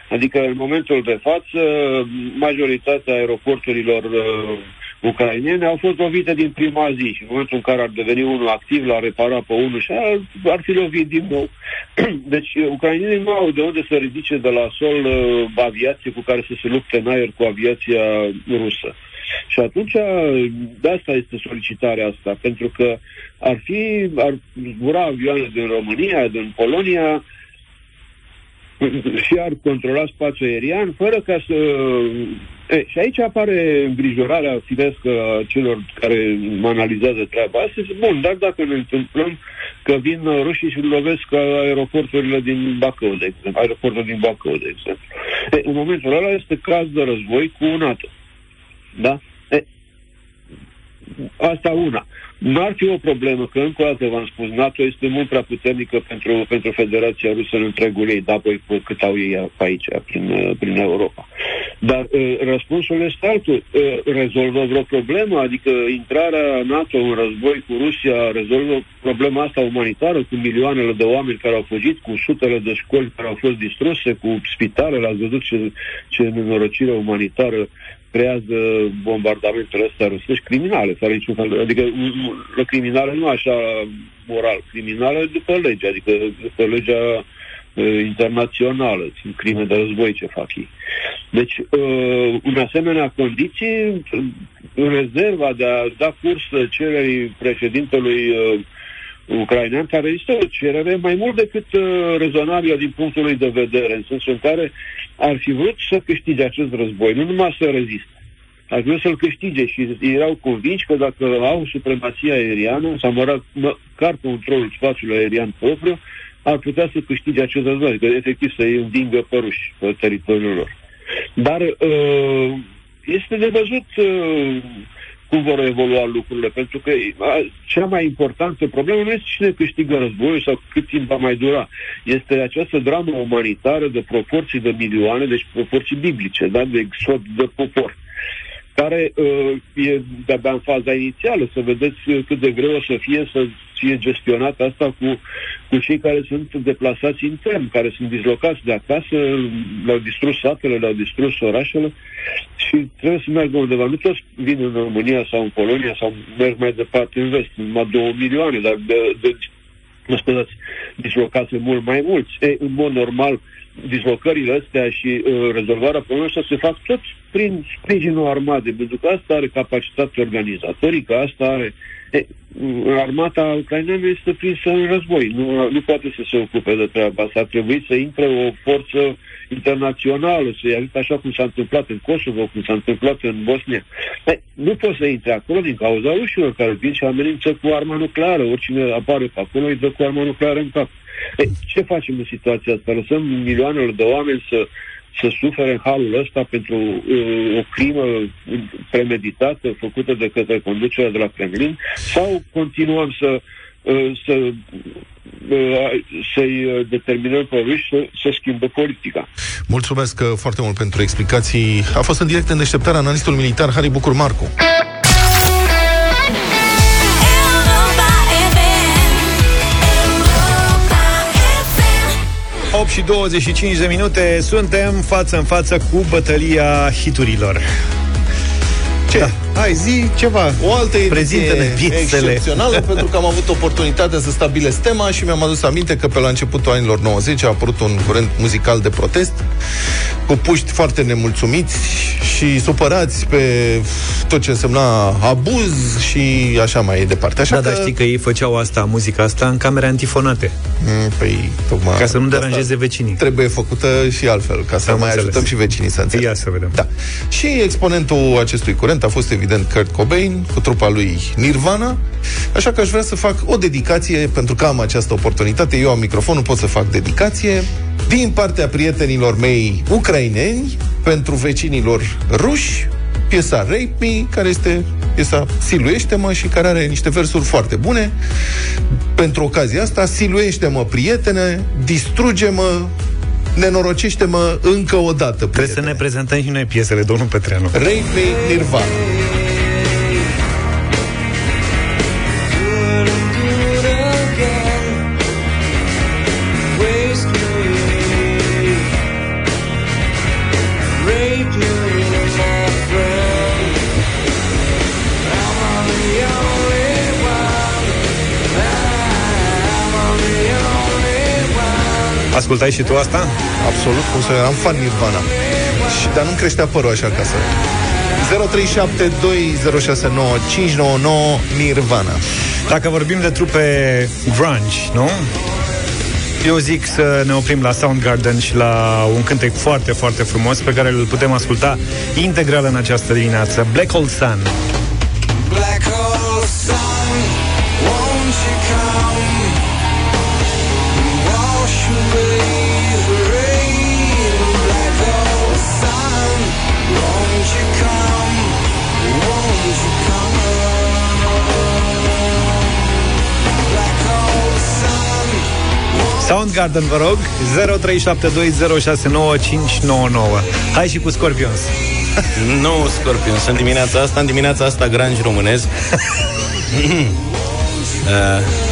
Adică, în momentul de față, majoritatea aeroporturilor uh, ucrainene au fost lovite din prima zi și în momentul în care ar deveni unul activ, l-ar repara pe unul și ar, ar fi lovit din nou. Deci, ucrainenii nu au de unde să ridice de la sol uh, aviație cu care să se lupte în aer cu aviația rusă. Și atunci, de asta este solicitarea asta, pentru că ar fi, ar zbura avioane din România, din Polonia, și ar controla spațiul aerian, fără ca să... E, și aici apare îngrijorarea firescă a celor care analizează treaba asta. Bun, dar dacă ne întâmplăm că vin rușii și lovesc aeroporturile din Bacău, de exemplu, aeroportul din Bacău, de exemplu. E, în momentul ăla este caz de război cu NATO. Da? E, asta una. Nu ar fi o problemă, că încă o dată v-am spus, NATO este mult prea puternică pentru, pentru Federația Rusă în întregul ei, da, păi cât au ei pe aici, prin, prin Europa. Dar uh, răspunsul este altul. Uh, rezolvă vreo problemă? Adică intrarea NATO în război cu Rusia rezolvă problema asta umanitară cu milioanele de oameni care au fugit, cu sutele de școli care au fost distruse, cu spitalele, ați văzut ce, ce nenorocire umanitară creează bombardamentele astea rusești criminale, fără niciun fel. Adică criminale nu așa moral, criminale după lege, adică după legea uh, internațională, sunt crime de război ce fac ei. Deci, uh, în asemenea condiții, în rezerva de a da curs cererii președintelui uh, ucrainean, care este o cerere mai mult decât uh, rezonabilă din punctul lui de vedere, în sensul în care ar fi vrut să câștige acest război, nu numai să reziste. Ar vrea să-l câștige și erau convinși că dacă au supremația aeriană, sau măcar controlul spațiului aerian propriu, ar putea să câștige acest război, adică efectiv să îi învingă pe ruși pe teritoriul lor. Dar uh, este de văzut uh, cum vor evolua lucrurile, pentru că cea mai importantă problemă nu este cine câștigă războiul sau cât timp va mai dura. Este această dramă umanitară de proporții de milioane, deci proporții biblice, da? de exod de popor care uh, e de-abia în faza inițială, să vedeți cât de greu o să fie să fie gestionat asta cu, cu cei care sunt deplasați intern, care sunt dislocați de acasă, le-au distrus satele, le-au distrus orașele și trebuie să meargă undeva. Nu toți vin în România sau în Polonia sau merg mai departe în vest, numai două milioane, dar de, de mă scuzați, dislocați mult mai mulți. E, în mod normal, uh, dislocările astea și uh, rezolvarea problemelor se fac tot prin sprijinul armatei, pentru că asta are capacitate organizatorică, asta are... E, armata ucraineană este prinsă în război, nu, nu poate să se ocupe de treaba asta, ar trebui să intre o forță internațională, să-i ajute așa cum s-a întâmplat în Kosovo, cum s-a întâmplat în Bosnia. E, nu poți să intre acolo din cauza rușilor care vin și amenință cu arma nucleară, oricine apare pe acolo îi dă cu arma nucleară în cap. E, ce facem în situația asta? Lăsăm milioanele de oameni să, să sufere în halul ăsta pentru uh, o crimă premeditată făcută de către conducerea de la Kremlin sau continuăm să uh, să uh, să-i determinăm pe ruși să, să schimbă politica. Mulțumesc uh, foarte mult pentru explicații. A fost în direct în deșteptarea analistul militar Harry Bucur Marcu. Și 25 de minute Suntem față în față cu bătălia hiturilor Ce? Da. Hai, zi ceva. O altă ediție excepțională, pentru că am avut oportunitatea să stabilesc tema și mi-am adus aminte că pe la începutul anilor 90 a apărut un curent muzical de protest cu puști foarte nemulțumiți și supărați pe tot ce însemna abuz și așa mai departe. Așa da, că... dar știi că ei făceau asta, muzica asta, în camere antifonate. Mm, păi, tocmai... Ca să nu deranjeze vecinii. Trebuie făcută și altfel, ca să Am mai înțeles. ajutăm și vecinii să înțeleagă. Ia să vedem. Da. Și exponentul acestui curent a fost evident Kurt Cobain cu trupa lui Nirvana, așa că aș vrea să fac o dedicație, pentru că am această oportunitate, eu am microfonul, pot să fac dedicație din partea prietenilor mei ucraineni pentru vecinilor ruși, piesa Rape Me, care este piesa Siluiește-mă și care are niște versuri foarte bune. Pentru ocazia asta, Siluiește-mă, prietene, distruge-mă, nenorocește-mă încă o dată, prietene. Trebuie să ne prezentăm și noi piesele, domnul Petreanu. Rape Me, Nirvana. Ascultai și tu asta? Absolut, cum să am fan Nirvana. Și, dar nu creștea părul așa ca să... 0372069599 Nirvana. Dacă vorbim de trupe grunge, nu? Eu zic să ne oprim la Soundgarden și la un cântec foarte, foarte frumos pe care îl putem asculta integral în această dimineață. Black Hole Sun. Soundgarden, vă rog 0372069599 Hai și cu Scorpions Nu, Scorpions, în dimineața asta, în dimineața asta, granj românesc. uh,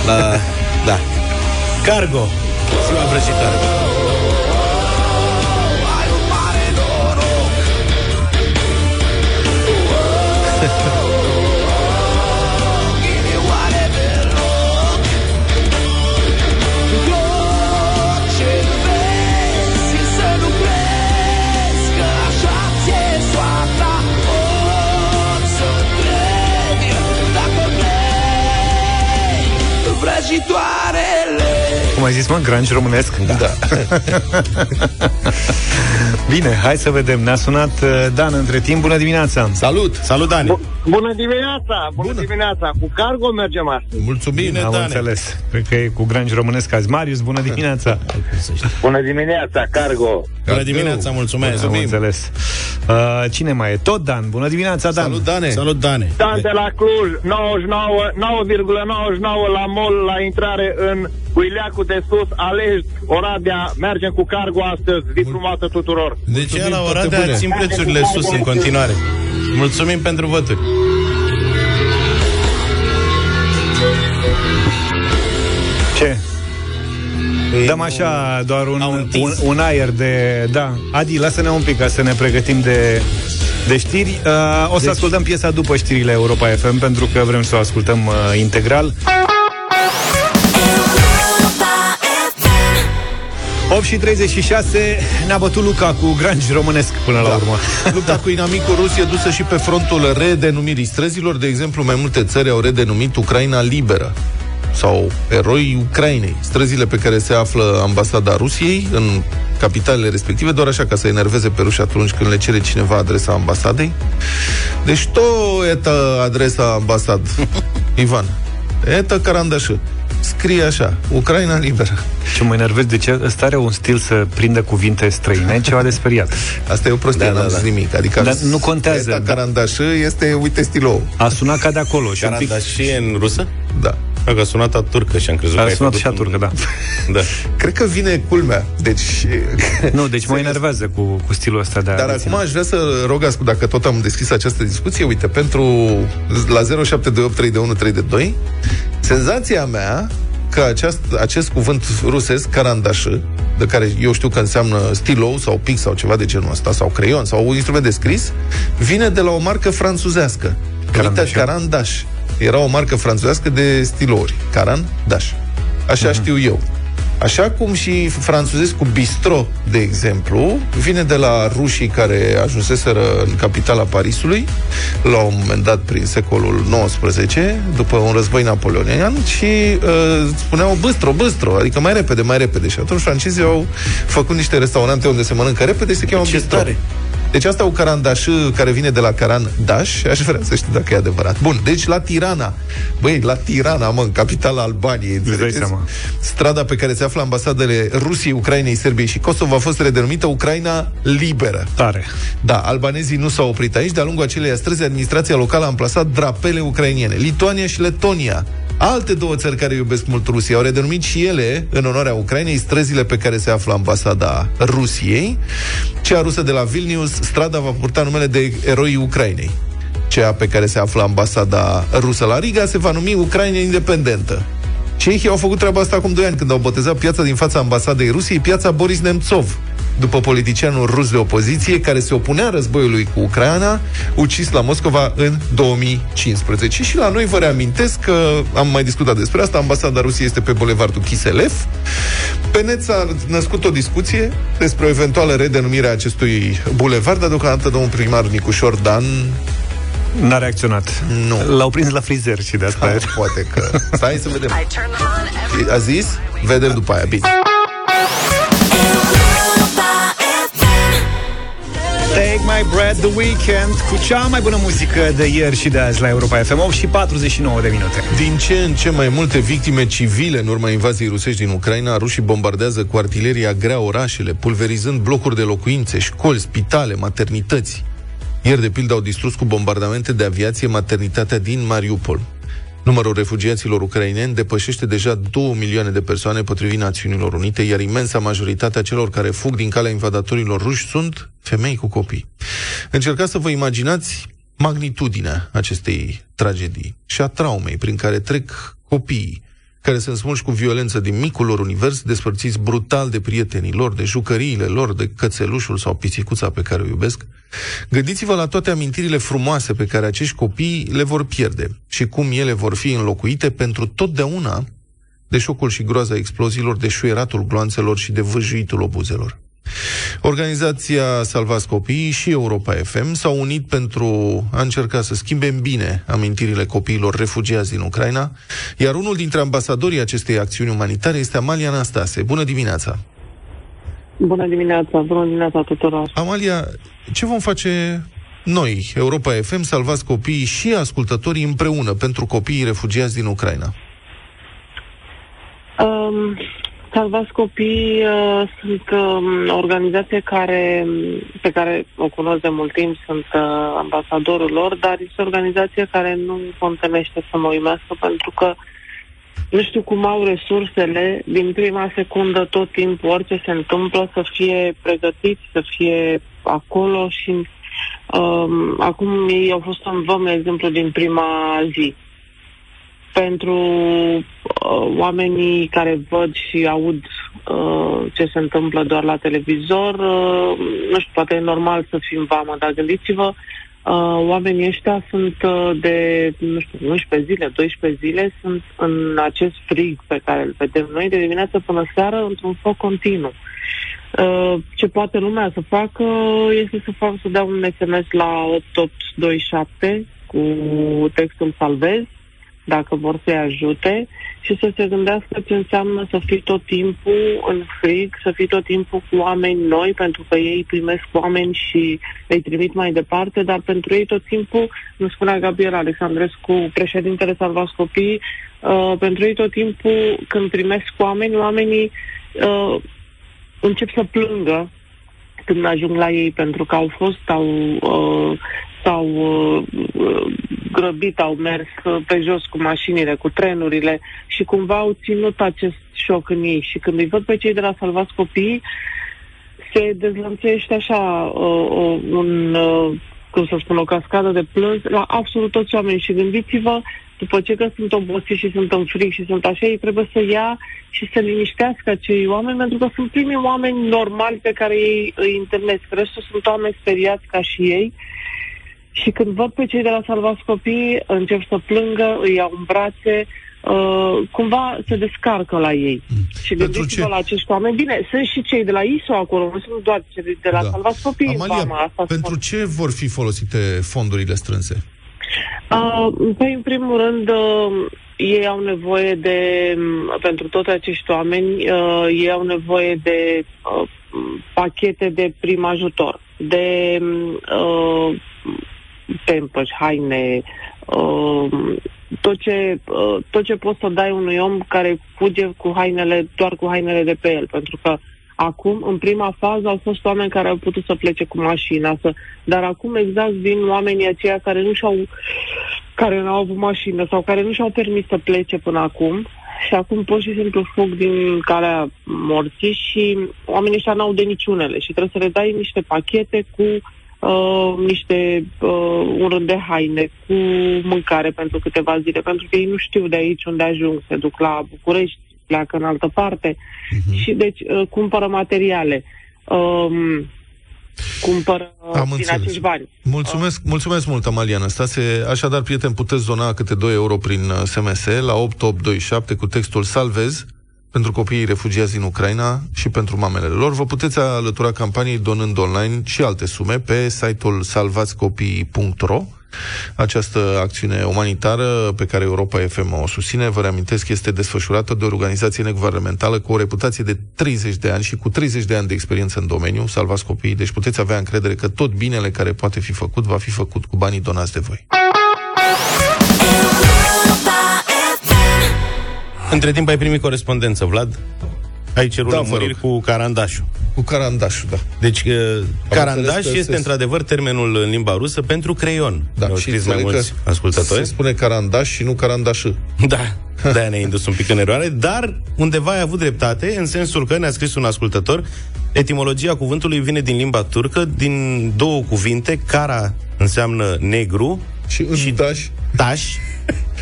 la, da. Cargo. Ziua vrăjitoare. Cum ai zis, mă? Granj românesc? Da. Bine, hai să vedem Ne-a sunat uh, Dan între timp Bună dimineața Salut! Salut, Dani! Bună dimineața! Bună, Bună. dimineața! Cu cargo mergem astăzi. Mulțumim! Bine, Am Dane. înțeles Cred că e cu Granj românesc azi Marius, bună dimineața Bună dimineața, cargo! Bună dimineața, mulțumesc! Am înțeles uh, Cine mai e? Tot Dan, bună dimineața Dan Salut, Dane! Salut, Dane! Dan de la Cluj, 99, 9,99 la mol la intrare în Uileacu de Sus, Alej, Oradea. Mergem cu cargo astăzi. Zi frumoasă tuturor! De ce Mulțumim, la toate Oradea bune. țin prețurile sus în continuare? Mulțumim pentru voturi. Ce? Păi Dăm nu- așa doar un, Au un, întins. un aer de... Da, Adi, lasă-ne un pic ca să ne pregătim de, de știri. Uh, o să Deci- ascultăm piesa după știrile Europa FM, pentru că vrem să o ascultăm uh, integral. 8 și 36 ne-a bătut Luca cu granji românesc până la Da. urmă. Lupta cu inamicul rus e dusă și pe frontul redenumirii străzilor. De exemplu, mai multe țări au redenumit Ucraina liberă sau eroi Ucrainei. Străzile pe care se află ambasada Rusiei în capitalele respective, doar așa ca să enerveze pe ruși atunci când le cere cineva adresa ambasadei. Deci to eta adresa ambasad. Ivan. Eta carandașă. Scrie așa, Ucraina liberă. Ce mă enervez, de ce ăsta are un stil să prindă cuvinte străine, ceva de speriat. Asta e o prostie, Da, da, da, n-am da. zis nimic. Adică Dar nu contează, Eta da. carandașă este, uite, stilou. A sunat ca de acolo și un pic... Caranda și e în rusă? Da. Că a sunat a turcă și am crezut A că ai sunat făcut și a turcă, da. Da. Cred că vine culmea. Deci... Nu, deci mă enervează cu, cu stilul ăsta de a Dar deține. acum aș vrea să rog, ascult, dacă tot am deschis această discuție, uite, pentru la 07283132, senzația mea că aceast, acest cuvânt rusesc, carandașă, de care eu știu că înseamnă stilou sau pic sau ceva de genul ăsta, sau creion, sau un instrument de scris, vine de la o marcă franțuzească. Carandaș. Uite, Carandaș. Era o marcă franțuzească de stilouri. Carandaș. Așa știu eu. Așa cum și franțuzesc cu bistro, de exemplu, vine de la rușii care ajunseseră în capitala Parisului, la un moment dat prin secolul XIX, după un război napoleonian, și uh, spuneau băstro, băstro, adică mai repede, mai repede. Și atunci francezii au făcut niște restaurante unde se mănâncă repede și se cheamă Ce bistro. tare! Deci asta o carandaș care vine de la Caran Daș, aș vrea să știu dacă e adevărat. Bun, deci la Tirana. Băi, la Tirana, mă, în capitala Albaniei, înțelegeți? seama. Strada pe care se află ambasadele Rusiei, Ucrainei, Serbiei și Kosovo a fost redenumită Ucraina liberă. Tare. Da, albanezii nu s-au oprit aici. De-a lungul acelei străzi, administrația locală a amplasat drapele ucrainiene. Lituania și Letonia. Alte două țări care iubesc mult Rusia au redenumit și ele, în onoarea Ucrainei, străzile pe care se află ambasada Rusiei. Cea rusă de la Vilnius, strada va purta numele de eroi Ucrainei. Cea pe care se află ambasada rusă la Riga se va numi Ucraina independentă. Cehii au făcut treaba asta acum 2 ani când au botezat piața din fața ambasadei Rusiei, piața Boris Nemțov, după politicianul rus de opoziție care se opunea războiului cu Ucraina, ucis la Moscova în 2015. Și la noi vă reamintesc că am mai discutat despre asta, ambasada Rusiei este pe bulevardul Kiselev. Pe net s-a născut o discuție despre o eventuală redenumire a acestui bulevard, dar deocamdată domnul primar Nicușor Dan N-a reacționat. Nu. L-au prins la frizer și de asta da, e. poate că... Stai să vedem. A zis? Vedem după aia, bine. Take My Breath The Weekend cu cea mai bună muzică de ieri și de azi la Europa FM 8 și 49 de minute. Din ce în ce mai multe victime civile în urma invaziei rusești din Ucraina, rușii bombardează cu artileria grea orașele, pulverizând blocuri de locuințe, școli, spitale, maternități. Ieri, de pildă, au distrus cu bombardamente de aviație maternitatea din Mariupol. Numărul refugiaților ucraineni depășește deja 2 milioane de persoane potrivit Națiunilor Unite, iar imensa majoritatea celor care fug din calea invadatorilor ruși sunt femei cu copii. Încercați să vă imaginați magnitudinea acestei tragedii și a traumei prin care trec copiii, care sunt smulși cu violență din micul lor univers, despărțiți brutal de prietenii lor, de jucăriile lor, de cățelușul sau pisicuța pe care o iubesc. Gândiți-vă la toate amintirile frumoase pe care acești copii le vor pierde și cum ele vor fi înlocuite pentru totdeauna de șocul și groaza exploziilor, de șuieratul gloanțelor și de vâjuitul obuzelor. Organizația Salvați Copiii și Europa FM s-au unit pentru a încerca să schimbe în bine amintirile copiilor refugiați din Ucraina, iar unul dintre ambasadorii acestei acțiuni umanitare este Amalia Anastase. Bună dimineața! Bună dimineața, bună dimineața tuturor! Amalia, ce vom face noi, Europa FM, Salvați Copiii și ascultătorii împreună pentru copiii refugiați din Ucraina? Um, Salvați Copii uh, sunt uh, o organizație care, pe care o cunosc de mult timp, sunt uh, ambasadorul lor, dar este o organizație care nu contenește să mă uimească pentru că nu știu cum au resursele. Din prima secundă tot timpul, orice se întâmplă, să fie pregătiți, să fie acolo și um, acum ei au fost în văm, exemplu, din prima zi pentru uh, oamenii care văd și aud uh, ce se întâmplă doar la televizor, uh, nu știu, poate e normal să fim vamă, dar gândiți-vă, uh, oamenii ăștia sunt uh, de, nu știu, 11 zile, 12 zile, sunt în acest frig pe care îl vedem noi de dimineață până seară într-un foc continuu. Uh, ce poate lumea să facă este să facă să dea un SMS la 8827 cu textul salvez dacă vor să-i ajute și să se gândească ce înseamnă să fii tot timpul în frig, să fii tot timpul cu oameni noi, pentru că ei primesc oameni și îi trimit mai departe, dar pentru ei tot timpul, nu spunea Gabriel Alexandrescu, președintele Salvați Copii, uh, pentru ei tot timpul când primesc oameni, oamenii uh, încep să plângă când ajung la ei, pentru că au fost, au, uh, s-au uh, grăbit, au mers uh, pe jos cu mașinile, cu trenurile și cumva au ținut acest șoc în ei. Și când îi văd pe cei de la Salvați Copiii, se dezlănțuiește așa uh, uh, un, uh, cum să spun, o cascadă de plâns la absolut toți oamenii. Și gândiți-vă, după ce că sunt obosiți și sunt în fric și sunt așa, ei trebuie să ia și să liniștească acei oameni, pentru că sunt primii oameni normali pe care ei îi întâlnesc. Restul sunt oameni speriați ca și ei și când văd pe cei de la Salvați Copii, încep să plângă, îi iau în brațe, uh, cumva se descarcă la ei. Mm. Și gândiți-vă la acești oameni. Bine, sunt și cei de la ISO acolo, nu sunt doar cei de la da. Salvați Copii. Amalia, asta pentru spun. ce vor fi folosite fondurile strânse? Uh, păi, în primul rând, uh, ei au nevoie de, pentru toți acești oameni, uh, ei au nevoie de uh, pachete de prim ajutor, de uh, pampers, haine, uh, tot, ce, uh, tot ce poți să dai unui om care fuge cu hainele, doar cu hainele de pe el, pentru că Acum, în prima fază, au fost oameni care au putut să plece cu mașina, să... dar acum exact vin oamenii aceia care nu și-au care nu au avut mașină sau care nu și-au permis să plece până acum. Și acum pur și simplu fug din calea morții și oamenii ăștia n-au de niciunele și trebuie să le dai niște pachete cu uh, niște uh, un rând de haine, cu mâncare pentru câteva zile, pentru că ei nu știu de aici unde ajung, se duc la București, pleacă în altă parte uh-huh. și deci uh, cumpără materiale. Um, cumpără Am din înțeles. acești bani. Mulțumesc, uh. mulțumesc mult, Amalia Năstase. Așadar, prieteni, puteți dona câte 2 euro prin SMS uh, la 8827 cu textul Salvez pentru copiii refugiați din Ucraina și pentru mamele lor. Vă puteți alătura campaniei donând online și alte sume pe site-ul salvațcopii.ro această acțiune umanitară pe care Europa FM o susține, vă reamintesc, este desfășurată de o organizație neguvernamentală cu o reputație de 30 de ani și cu 30 de ani de experiență în domeniu, Salvați Copiii, deci puteți avea încredere că tot binele care poate fi făcut va fi făcut cu banii donați de voi. Între timp ai primit corespondență, Vlad? Ai cerut da, lămuriri cu carandașul. Cu carandașul, da. Deci, uh, carandaș înțeles că este se- într-adevăr termenul în limba rusă pentru creion. Da, Ne-au și scris mai înțeleg mulți că ascultători. Se spune carandaș și nu carandaș. Da, de-aia ne-a indus un pic în eroare, dar undeva ai avut dreptate, în sensul că ne-a scris un ascultător, etimologia cuvântului vine din limba turcă, din două cuvinte, cara înseamnă negru și, și taș. Taș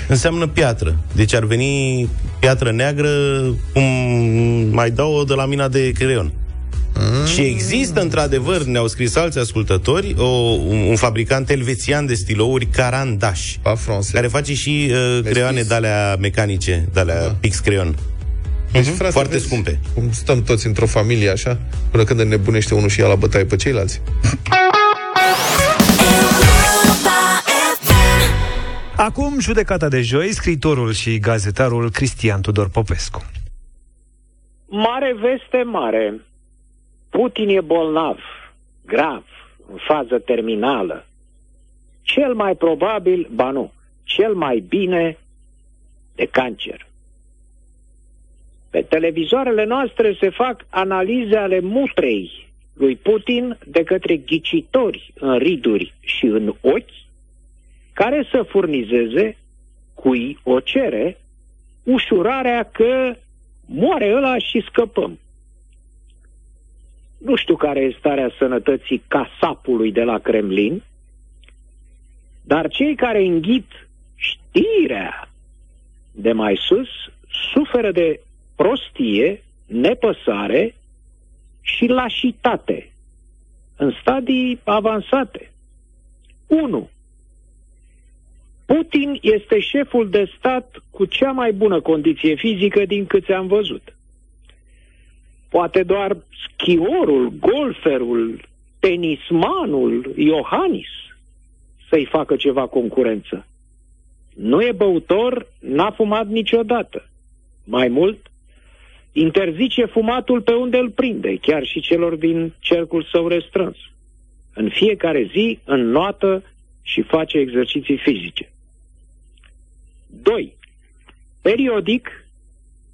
înseamnă piatră. Deci ar veni piatră neagră, cum mai dau de la mina de creion. Mm. Și există, într-adevăr, ne-au scris alți ascultători, o, un, un fabricant elvețian de stilouri, Carandaș, care face și uh, creioane de-alea mecanice, de-alea da. pix creion. Deci, Mhm, frate, Foarte vezi scumpe. Cum stăm toți într-o familie așa, până când înnebunește unul și ia la bătaie pe ceilalți. Acum, judecata de joi, scriitorul și gazetarul Cristian Tudor Popescu. Mare veste mare. Putin e bolnav, grav, în fază terminală. Cel mai probabil, ba nu, cel mai bine de cancer. Pe televizoarele noastre se fac analize ale mutrei lui Putin de către ghicitori în riduri și în ochi, care să furnizeze, cui o cere, ușurarea că moare ăla și scăpăm. Nu știu care e starea sănătății casapului de la Kremlin, dar cei care înghit știrea de mai sus suferă de prostie, nepăsare și lașitate în stadii avansate. 1. Putin este șeful de stat cu cea mai bună condiție fizică din câți am văzut. Poate doar schiorul, golferul, tenismanul Iohannis să-i facă ceva concurență. Nu e băutor, n-a fumat niciodată. Mai mult, interzice fumatul pe unde îl prinde, chiar și celor din cercul său restrâns. În fiecare zi înnoată și face exerciții fizice. 2. Periodic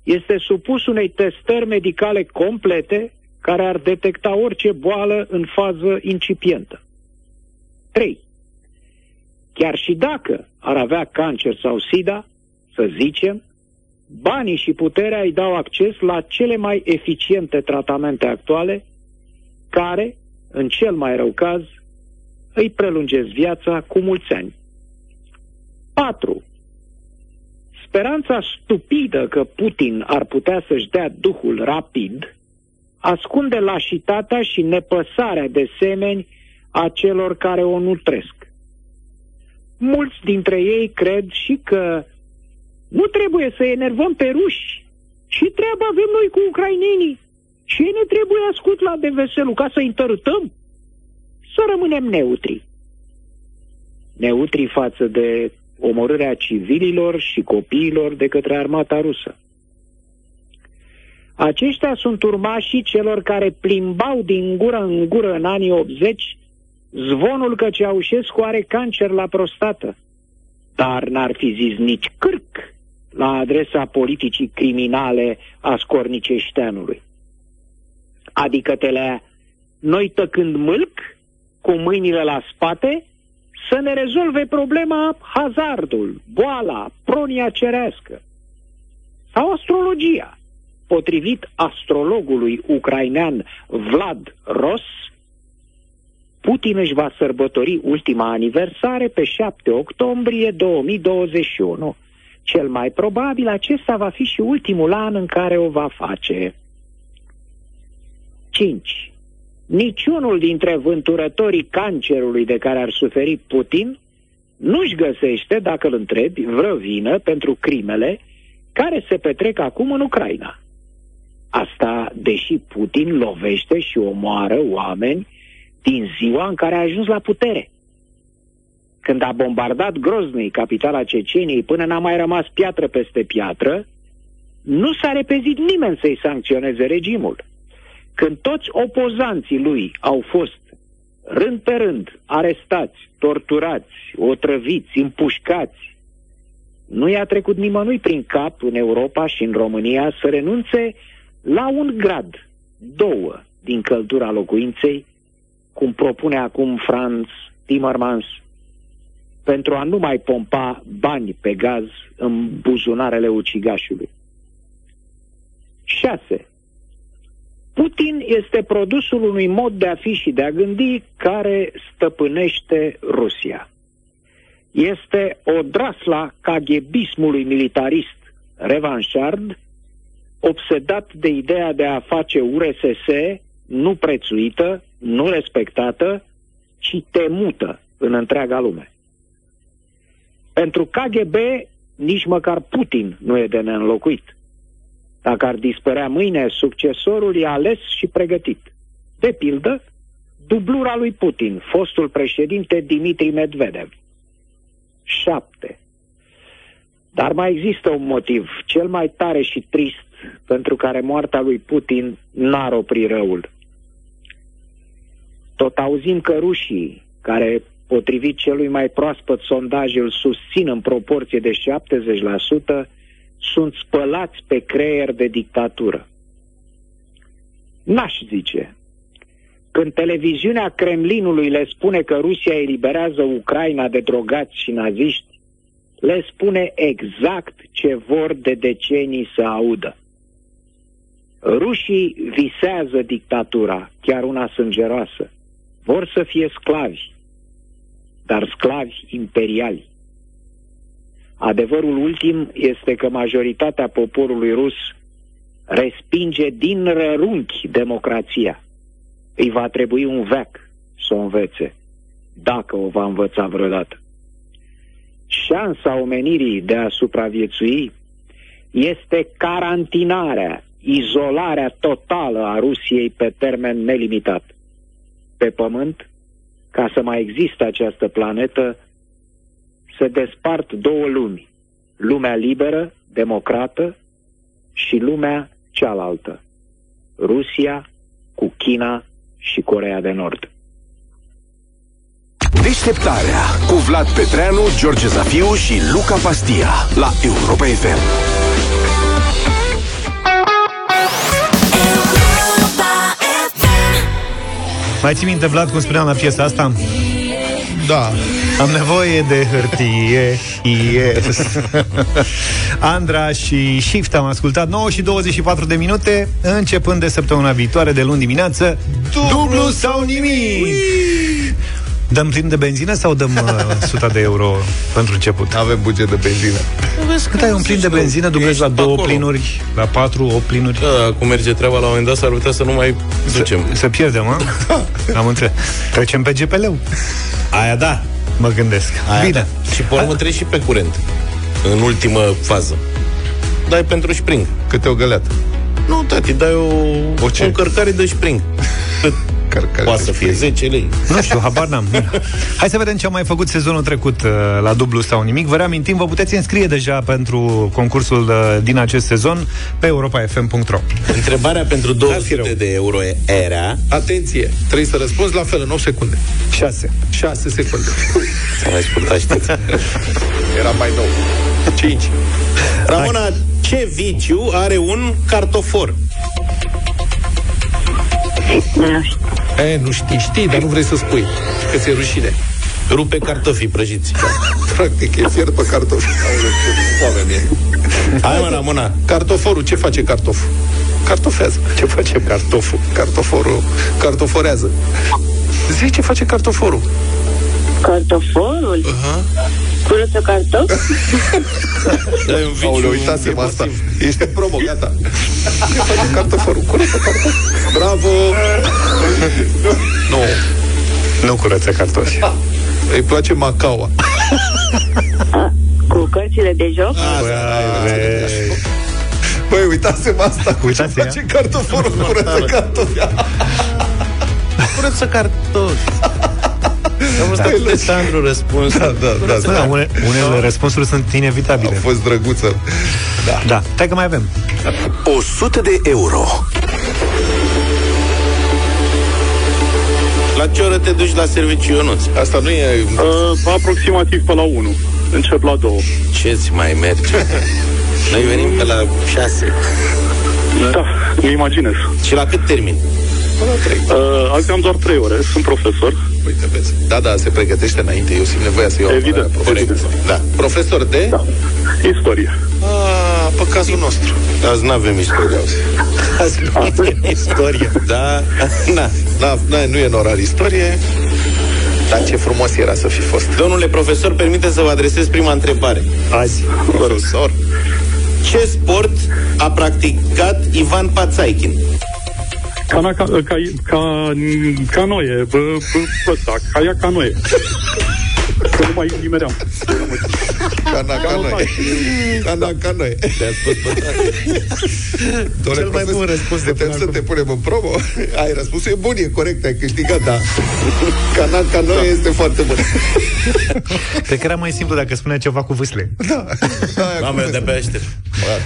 este supus unei testări medicale complete care ar detecta orice boală în fază incipientă. 3. Chiar și dacă ar avea cancer sau SIDA, să zicem, banii și puterea îi dau acces la cele mai eficiente tratamente actuale, care, în cel mai rău caz, îi prelungesc viața cu mulți ani. 4. Speranța stupidă că Putin ar putea să-și dea duhul rapid ascunde lașitatea și nepăsarea de semeni a celor care o nutresc. Mulți dintre ei cred și că nu trebuie să enervăm pe ruși. Și treaba avem noi cu ucrainenii. Și ei ne trebuie ascult la de veselu ca să-i întărâtăm. Să rămânem neutri. Neutri față de omorârea civililor și copiilor de către armata rusă. Aceștia sunt urmașii celor care plimbau din gură în gură în anii 80 zvonul că Ceaușescu are cancer la prostată, dar n-ar fi zis nici cârc la adresa politicii criminale a scorniceșteanului. Adică telea, noi tăcând mâlc, cu mâinile la spate, să ne rezolve problema hazardul, boala, pronia cerească sau astrologia. Potrivit astrologului ucrainean Vlad Ros, Putin își va sărbători ultima aniversare pe 7 octombrie 2021. Cel mai probabil acesta va fi și ultimul an în care o va face. 5. Niciunul dintre vânturătorii cancerului de care ar suferi Putin nu-și găsește, dacă îl întrebi, vreo vină pentru crimele care se petrec acum în Ucraina. Asta deși Putin lovește și omoară oameni din ziua în care a ajuns la putere. Când a bombardat Grozny, capitala Ceceniei, până n-a mai rămas piatră peste piatră, nu s-a repezit nimeni să-i sancționeze regimul. Când toți opozanții lui au fost rând pe rând arestați, torturați, otrăviți, împușcați, nu i-a trecut nimănui prin cap în Europa și în România să renunțe la un grad, două, din căldura locuinței, cum propune acum Franz Timmermans, pentru a nu mai pompa bani pe gaz în buzunarele ucigașului. 6. Putin este produsul unui mod de a fi și de a gândi care stăpânește Rusia. Este o drasla caghebismului militarist revanșard, obsedat de ideea de a face URSS nu prețuită, nu respectată, ci temută în întreaga lume. Pentru KGB, nici măcar Putin nu e de neînlocuit. Dacă ar dispărea mâine, succesorul e ales și pregătit. De pildă, dublura lui Putin, fostul președinte Dimitri Medvedev. 7. Dar mai există un motiv, cel mai tare și trist, pentru care moartea lui Putin n-ar opri răul. Tot auzim că rușii, care potrivit celui mai proaspăt sondaj îl susțin în proporție de 70%, sunt spălați pe creier de dictatură. N-aș zice. Când televiziunea Kremlinului le spune că Rusia eliberează Ucraina de drogați și naziști, le spune exact ce vor de decenii să audă. Rușii visează dictatura, chiar una sângeroasă. Vor să fie sclavi, dar sclavi imperiali. Adevărul ultim este că majoritatea poporului rus respinge din rărunchi democrația. Îi va trebui un veac să o învețe, dacă o va învăța vreodată. Șansa omenirii de a supraviețui este carantinarea, izolarea totală a Rusiei pe termen nelimitat. Pe pământ, ca să mai existe această planetă, se despart două lumi. Lumea liberă, democrată și lumea cealaltă. Rusia cu China și Corea de Nord. Deșteptarea cu Vlad Petreanu, George Zafiu și Luca Pastia la Europa FM. Mai ții minte, Vlad, cum spuneam la piesa asta? Da. Am nevoie de hârtie. Yes. Andra și Shift am ascultat 9 și 24 de minute Începând de săptămâna viitoare De luni dimineață. Dublu sau nimic Dăm plin de benzină sau dăm uh, 100 de euro pentru început? Avem buget de benzină. Cât ai un plin de benzină, dublezi la două acolo. plinuri, la patru, opt plinuri. Da, cum merge treaba la un moment dat, s-ar putea să nu mai ducem. Să, să pierdem, a? Am înțeles. Trecem pe GPL-ul. Aia da. Mă gândesc. Aia Bine. Da. Și pe urmă treci și pe curent. În ultimă fază. Dai pentru spring. Câte o găleată. Nu, tati, dai o, o, ce? o încărcare de spring. Cărcare Poate să fie 10 lei. Nu știu, habar n-am. Hai să vedem ce am mai făcut sezonul trecut uh, la dublu sau nimic. Vă reamintim, vă puteți înscrie deja pentru concursul uh, din acest sezon pe europafm.ro. Întrebarea pentru 200 de euro era... Atenție, trebuie să răspunzi la fel în 8 secunde. 6. 6 secunde. S-a mai scurtat, știți. Era mai nou. 5. Ramona, ce viciu are un cartofor? E, nu știi, știi, dar nu vrei să spui. Că ți-e rușine. Rupe cartofii prăjiți. Practic, e fiert pe cartofi. Foame mie. Hai mă, Ramona. Cartoforul, ce face cartoful? Cartofează. Ce face cartoful? Cartoforul cartoforează. Zici ce face cartoforul? Cartoforul? Uh-huh. Curăță cartofi? Da, e un viciu Aoleu, uitasem asta. emotiv. Ești în promo, gata. Ce face cartoforul? Curăță cartofi. Bravo! nu. Nu curăță cartofi. Îi place macaua. Cu cărțile de joc? Băi, uitasem asta. Uitați, Ce face cartoforul? Curăță cartofi. Curăță cartofi. Am fost atât de tandru răspuns. Da, da, da. Da, da. une, unele răspunsuri sunt A inevitabile. fost drăguță. Da. Da, stai că mai avem. 100 de euro. La ce oră te duci la serviciu, Ionuț? Asta nu e... Uh, aproximativ pe la 1. Încep la 2. Ce-ți mai merge? Noi venim pe la 6. Da, îmi imaginez. Și la cât termin? Până la 3. Uh, azi am doar 3 ore, sunt profesor. Uite, vezi. Da, da, se pregătește înainte. Eu simt nevoia să iau Evident, apărarea profesorului. evident. Da. Profesor de? Da. Istorie. Ah, pe cazul nostru. Azi n-avem istorie. Azi nu e istorie. Da, na. Da, na, nu e în orar istorie. Dar ce frumos era să fi fost. Domnule profesor, permite să vă adresez prima întrebare. Azi. Profesor. Ce sport a practicat Ivan Pațaichin? Cana, ca, ca, ca, canoie, bă, bă, ăsta, caia canoie. Că nu mai nimeream. Cana ca noi. Cana ca noi. Te-a spus Cel mai bun răspuns de Putem să te punem în promo? Ai răspunsul e bun, e corect, ai câștigat, da. Cana ca noi este foarte bun. Cred că era mai simplu dacă spunea ceva cu vâsle. Da. Mamă, eu de-abia aștept.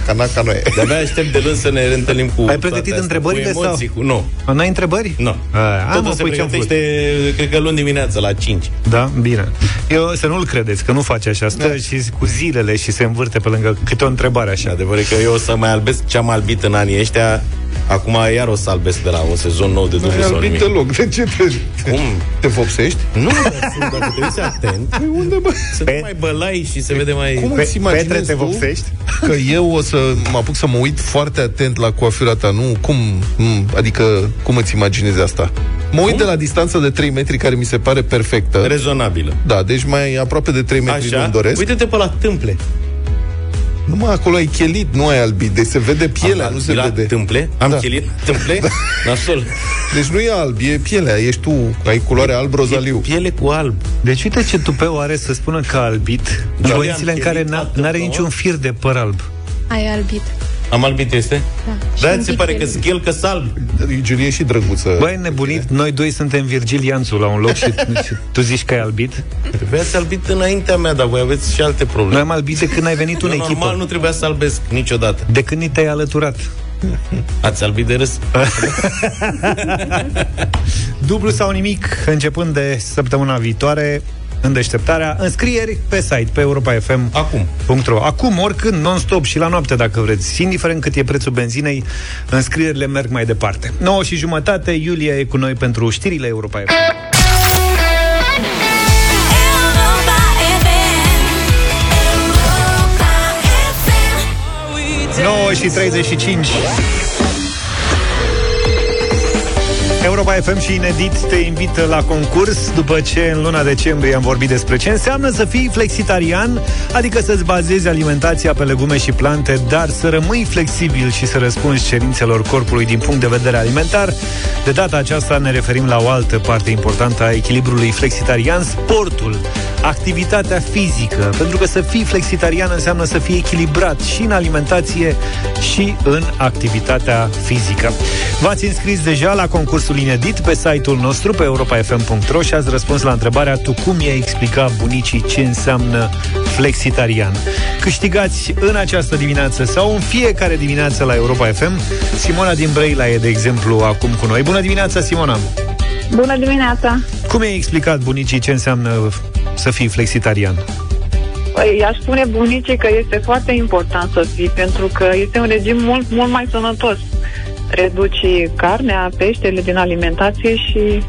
Cana ca noi. De-abia aștept de luni să ne reîntâlnim cu Ai pregătit toate astea, întrebările cu emoții, sau? Cu... Nu. N-ai întrebări? Nu. A, Totul mă, se păi ce-am pregătește, cred că luni dimineața la 5. Da, bine. Eu să nu-l credeți, că nu face așa. Stă da. și cu zilele și se învârte pe lângă câte o întrebare așa. Adevărul e că eu o să mai albesc ce am albit în anii ăștia Acum iar o să albesc de la un sezon nou de Nu dublu ai sau albit nimic. deloc. De ce te... Cum? Te vopsești? Nu, dar sunt, dacă te uiți atent Păi unde, bă? Sunt mai bălai și se vede mai... Cum Pe- îți imaginezi Petre, te tu vopsești? Că eu o să mă apuc să mă uit foarte atent la coafura ta Nu, cum, m, adică cum îți imaginezi asta? Mă uit de la distanța de 3 metri Care mi se pare perfectă Rezonabilă Da, deci mai aproape de 3 metri Așa, nu-mi doresc uite-te pe la tâmple Numai acolo ai chelit, nu ai albit Deci se vede pielea, Am nu se la vede tâmple? Am Da. chelit tâmple? Nasol Deci nu e alb, e pielea Ești tu, ai culoare alb rozaliu Piele cu alb Deci uite ce tupeu are să spună că a albit Da. în condițiile în Am care chelit n-a, atât, n-are nu? niciun fir de păr alb. Ai albit. Am albit este? Da. Da, Și ți se un pare pic că de- schel că salb Giulie și drăguță Băi, nebunit, noi doi suntem Virgil Ianțu la un loc și, și tu zici că ai albit. Trebuia să albit înaintea mea, dar voi aveți și alte probleme Noi am albit de când ai venit în Eu echipă. normal nu trebuia să albesc niciodată De când ni te-ai alăturat. Ați albit de râs? Dublu sau nimic, începând de săptămâna viitoare, în deșteptarea, înscrieri pe site, pe europa.fm. Acum. .ro. Acum, oricând, non-stop și la noapte, dacă vreți. Indiferent cât e prețul benzinei, înscrierile merg mai departe. 9 și jumătate, Iulia e cu noi pentru știrile Europa FM. 9 și 35 Europa FM și Inedit te invită la concurs după ce în luna decembrie am vorbit despre ce înseamnă să fii flexitarian, adică să-ți bazezi alimentația pe legume și plante, dar să rămâi flexibil și să răspunzi cerințelor corpului din punct de vedere alimentar. De data aceasta ne referim la o altă parte importantă a echilibrului flexitarian, sportul, activitatea fizică, pentru că să fii flexitarian înseamnă să fii echilibrat și în alimentație și în activitatea fizică. V-ați înscris deja la concursul inedit pe site-ul nostru pe europa.fm.ro și ați răspuns la întrebarea tu cum i-ai explica bunicii ce înseamnă flexitarian. Câștigați în această dimineață sau în fiecare dimineață la Europa FM. Simona din Brăila e, de exemplu, acum cu noi. Bună dimineața, Simona! Bună dimineața! Cum i-ai explicat bunicii ce înseamnă să fii flexitarian? Păi, i-aș spune bunicii că este foarte important să fii, pentru că este un regim mult, mult mai sănătos. Reduci carnea, peștele din alimentație și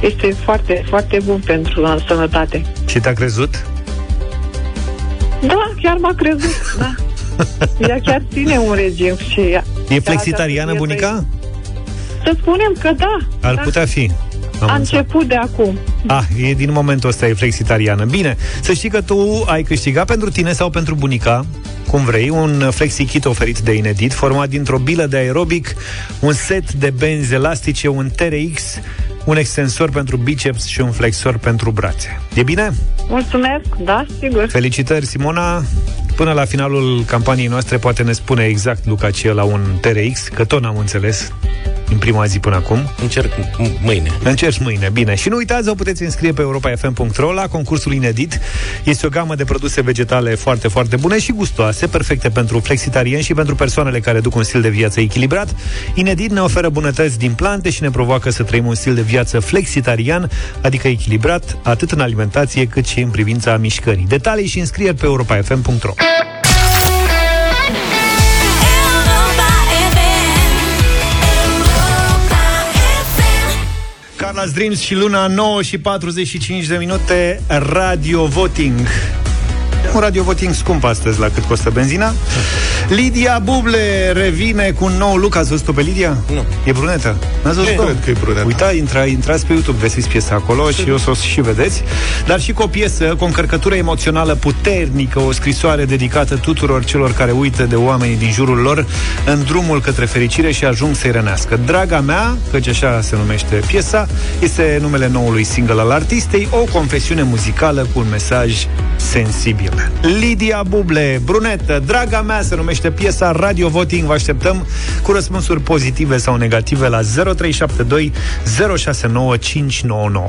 este foarte, foarte bun pentru uh, sănătate. Și te-a crezut? Da, chiar m-a crezut, da. Ea chiar ține un regim și ea... E flexitariană această bunica? Să spunem că da. Ar da. putea fi. Am A înțeles. început de acum. Ah, e din momentul ăsta e flexitariană. Bine, să știi că tu ai câștigat pentru tine sau pentru bunica, cum vrei, un flexi kit oferit de Inedit, format dintr-o bilă de aerobic, un set de benzi elastice, un TRX, un extensor pentru biceps și un flexor pentru brațe. E bine? Mulțumesc, da, sigur. Felicitări, Simona! Până la finalul campaniei noastre poate ne spune exact Luca ce e la un TRX, că tot n-am înțeles în prima zi până acum. Încerc m- mâine. Încerci mâine, bine. Și nu uitați, vă puteți înscrie pe europa.fm.ro la concursul inedit. Este o gamă de produse vegetale foarte, foarte bune și gustoase, perfecte pentru flexitarieni și pentru persoanele care duc un stil de viață echilibrat. Inedit ne oferă bunătăți din plante și ne provoacă să trăim un stil de viață flexitarian, adică echilibrat, atât în alimentație cât și în privința mișcării. Detalii și înscrieri pe europa.fm.ro Carla Dreams și Luna 9 și 45 de minute Radio Voting un radio voting scump astăzi la cât costă benzina. Lidia Buble revine cu un nou look. Ați văzut pe Lidia? Nu. E brunetă. N-ați văzut Cred că e brunetă. Uita, intra, intrați pe YouTube, găsiți piesa acolo și o să o și vedeți. Dar și cu o piesă, cu o încărcătură emoțională puternică, o scrisoare dedicată tuturor celor care uită de oamenii din jurul lor în drumul către fericire și ajung să-i rănească. Draga mea, căci așa se numește piesa, este numele noului single al artistei, o confesiune muzicală cu un mesaj sensibil. Lidia Buble, brunetă, draga mea se numește piesa Radio Voting. Vă așteptăm cu răspunsuri pozitive sau negative la 0372 069599.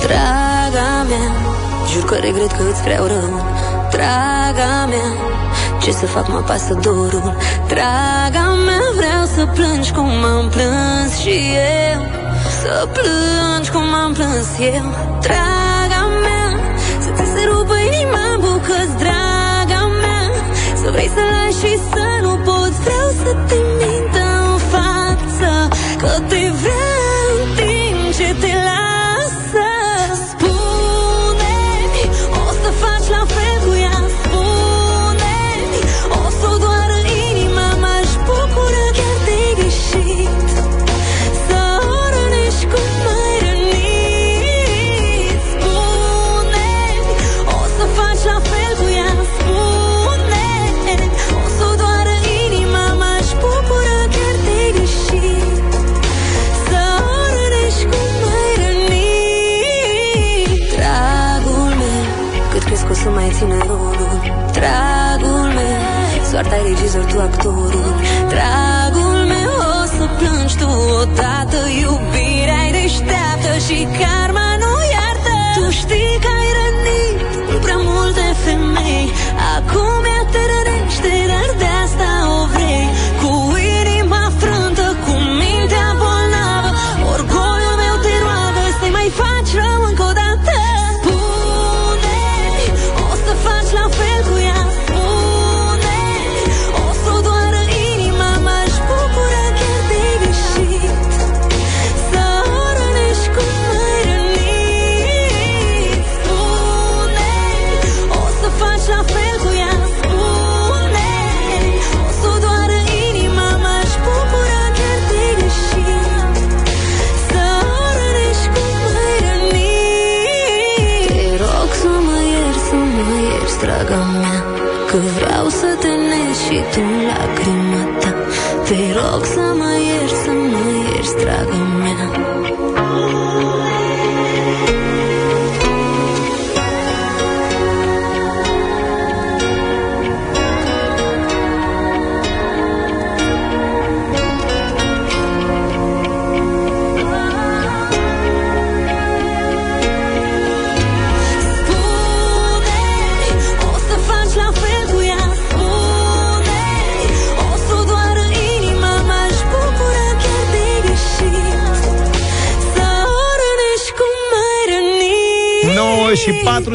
Draga mea, jur că regret că îți vreau rău Draga mea, ce să fac mă pasă dorul. Draga mea, vreau să plângi cum am plâns și eu. Să plângi cum am plâns eu. Draga mea, să ți se rupă inima în bucăți Draga mea, să vrei să lași și să nu poți Vreau să te mint în față. Că te vreau în timp ce te lasă soarta e regizor, tu actorul. Dragul meu, o să plângi tu odată Iubirea e deșteaptă și karma nu iartă. Tu știi că ai rănit cu prea multe femei. Acum ea te rănește, dar de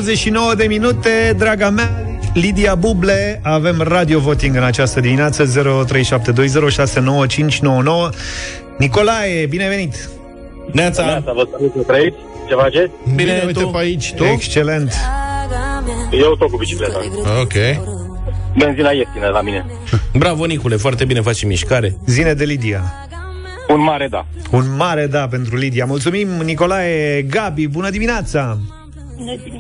29 de minute, draga mea, Lidia Buble, avem radio voting în această dimineață 0372069599. Nicolae, binevenit. Neața. Neața, vă salut pe aici. Ce faceți? Bine, Bine uite tu? pe aici, tu? Excelent. Eu tot cu bicicleta. Ok. Benzina ieftină la mine. Bravo, Nicule, foarte bine faci mișcare. Zine de Lidia. Un mare da. Un mare da pentru Lidia. Mulțumim, Nicolae. Gabi, bună dimineața! Bună dimineața!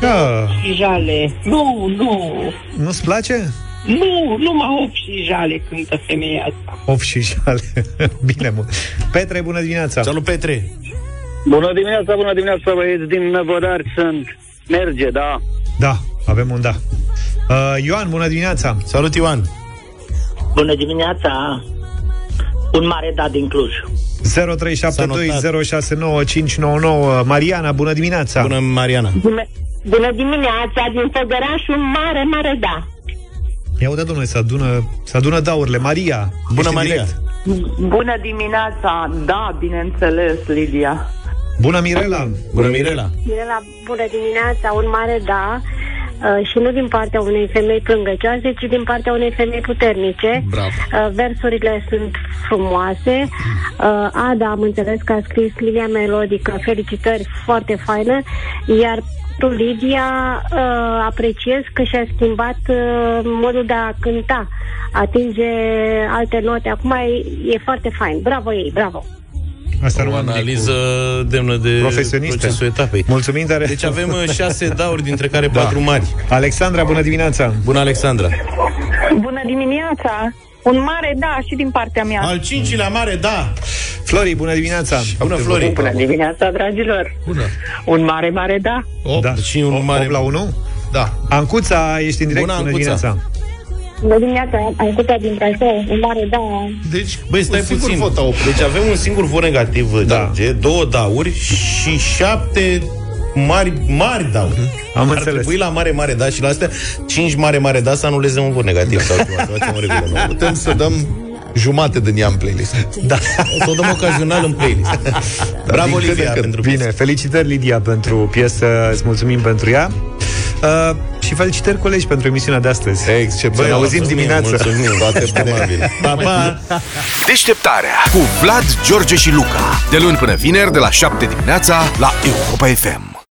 Da. Și jale. Nu, nu. Nu-ți place? Nu, numai 8 și jale cântă femeia asta. 8 și jale. Bine, mult. Petre, bună dimineața! Salut, Petre! Bună dimineața, bună dimineața, băieți din Năvodari sunt. Merge, da. Da, avem un da. Uh, Ioan, bună dimineața! Salut, Ioan! Bună dimineața! Un mare da din Cluj. 0372069599 Mariana, bună dimineața! Bună, Mariana! Bună, bună dimineața, din Făgăraș, un mare, mare da. Ia uite, domnule, se adună, se adună daurile. Maria, Bună, ești în Maria. direct. Bună dimineața! Da, bineînțeles, Lidia. Bună, Mirela! Bună, Mirela! Mirela, bună dimineața, un mare da. Uh, și nu din partea unei femei plângăcioase, ci din partea unei femei puternice. Bravo. Uh, versurile sunt frumoase. Uh, Ada, am înțeles că a scris linia melodică, felicitări, foarte faină. Iar pentru Lidia uh, apreciez că și-a schimbat uh, modul de a cânta, atinge alte note. Acum e, e foarte fain. Bravo ei, bravo! Asta o analiză demnă de Profesionistă. procesul etapei. Mulțumim tare. Deci avem uh, șase dauri, dintre care Da. patru mari. Alexandra, bună dimineața! Bună, Alexandra! Bună dimineața! Un mare da și din partea mea. Al cincilea mare, da! Flori, bună dimineața! Bună, Flori! Bună dimineața, dragilor! Bună! Un mare, mare da! Da. Și un mare... 8 la 1? Da. Ancuța, ești în direct. Bună, bună Ancuța. dimineața! Bună dimineața, am putea din Brașov, un mare da. Deci, Băi, stai un singur puțin. vot au Deci avem un singur vot negativ, da. George, două dauri și șapte mari, mari dauri. Am Ar înțeles. trebui la mare, mare da și la astea cinci mare, mare da să anuleze un vot negativ sau ceva, să facem o regulă nouă. Putem să dăm jumate din ea în playlist. Da. O să o dăm ocazional în playlist. Bravo, Din când Olivia, în când. pentru Bine, piesă. felicitări, Lidia, pentru piesă. Îți mulțumim pentru ea. Uh, și felicitări, colegi, pentru emisiunea de astăzi. Excepțional. Băi, auzim Mulțumim, dimineața. Mulțumim, toate probabil. Pa, pa! Deșteptarea cu Vlad, George și Luca. De luni până vineri, de la 7 dimineața, la Europa FM.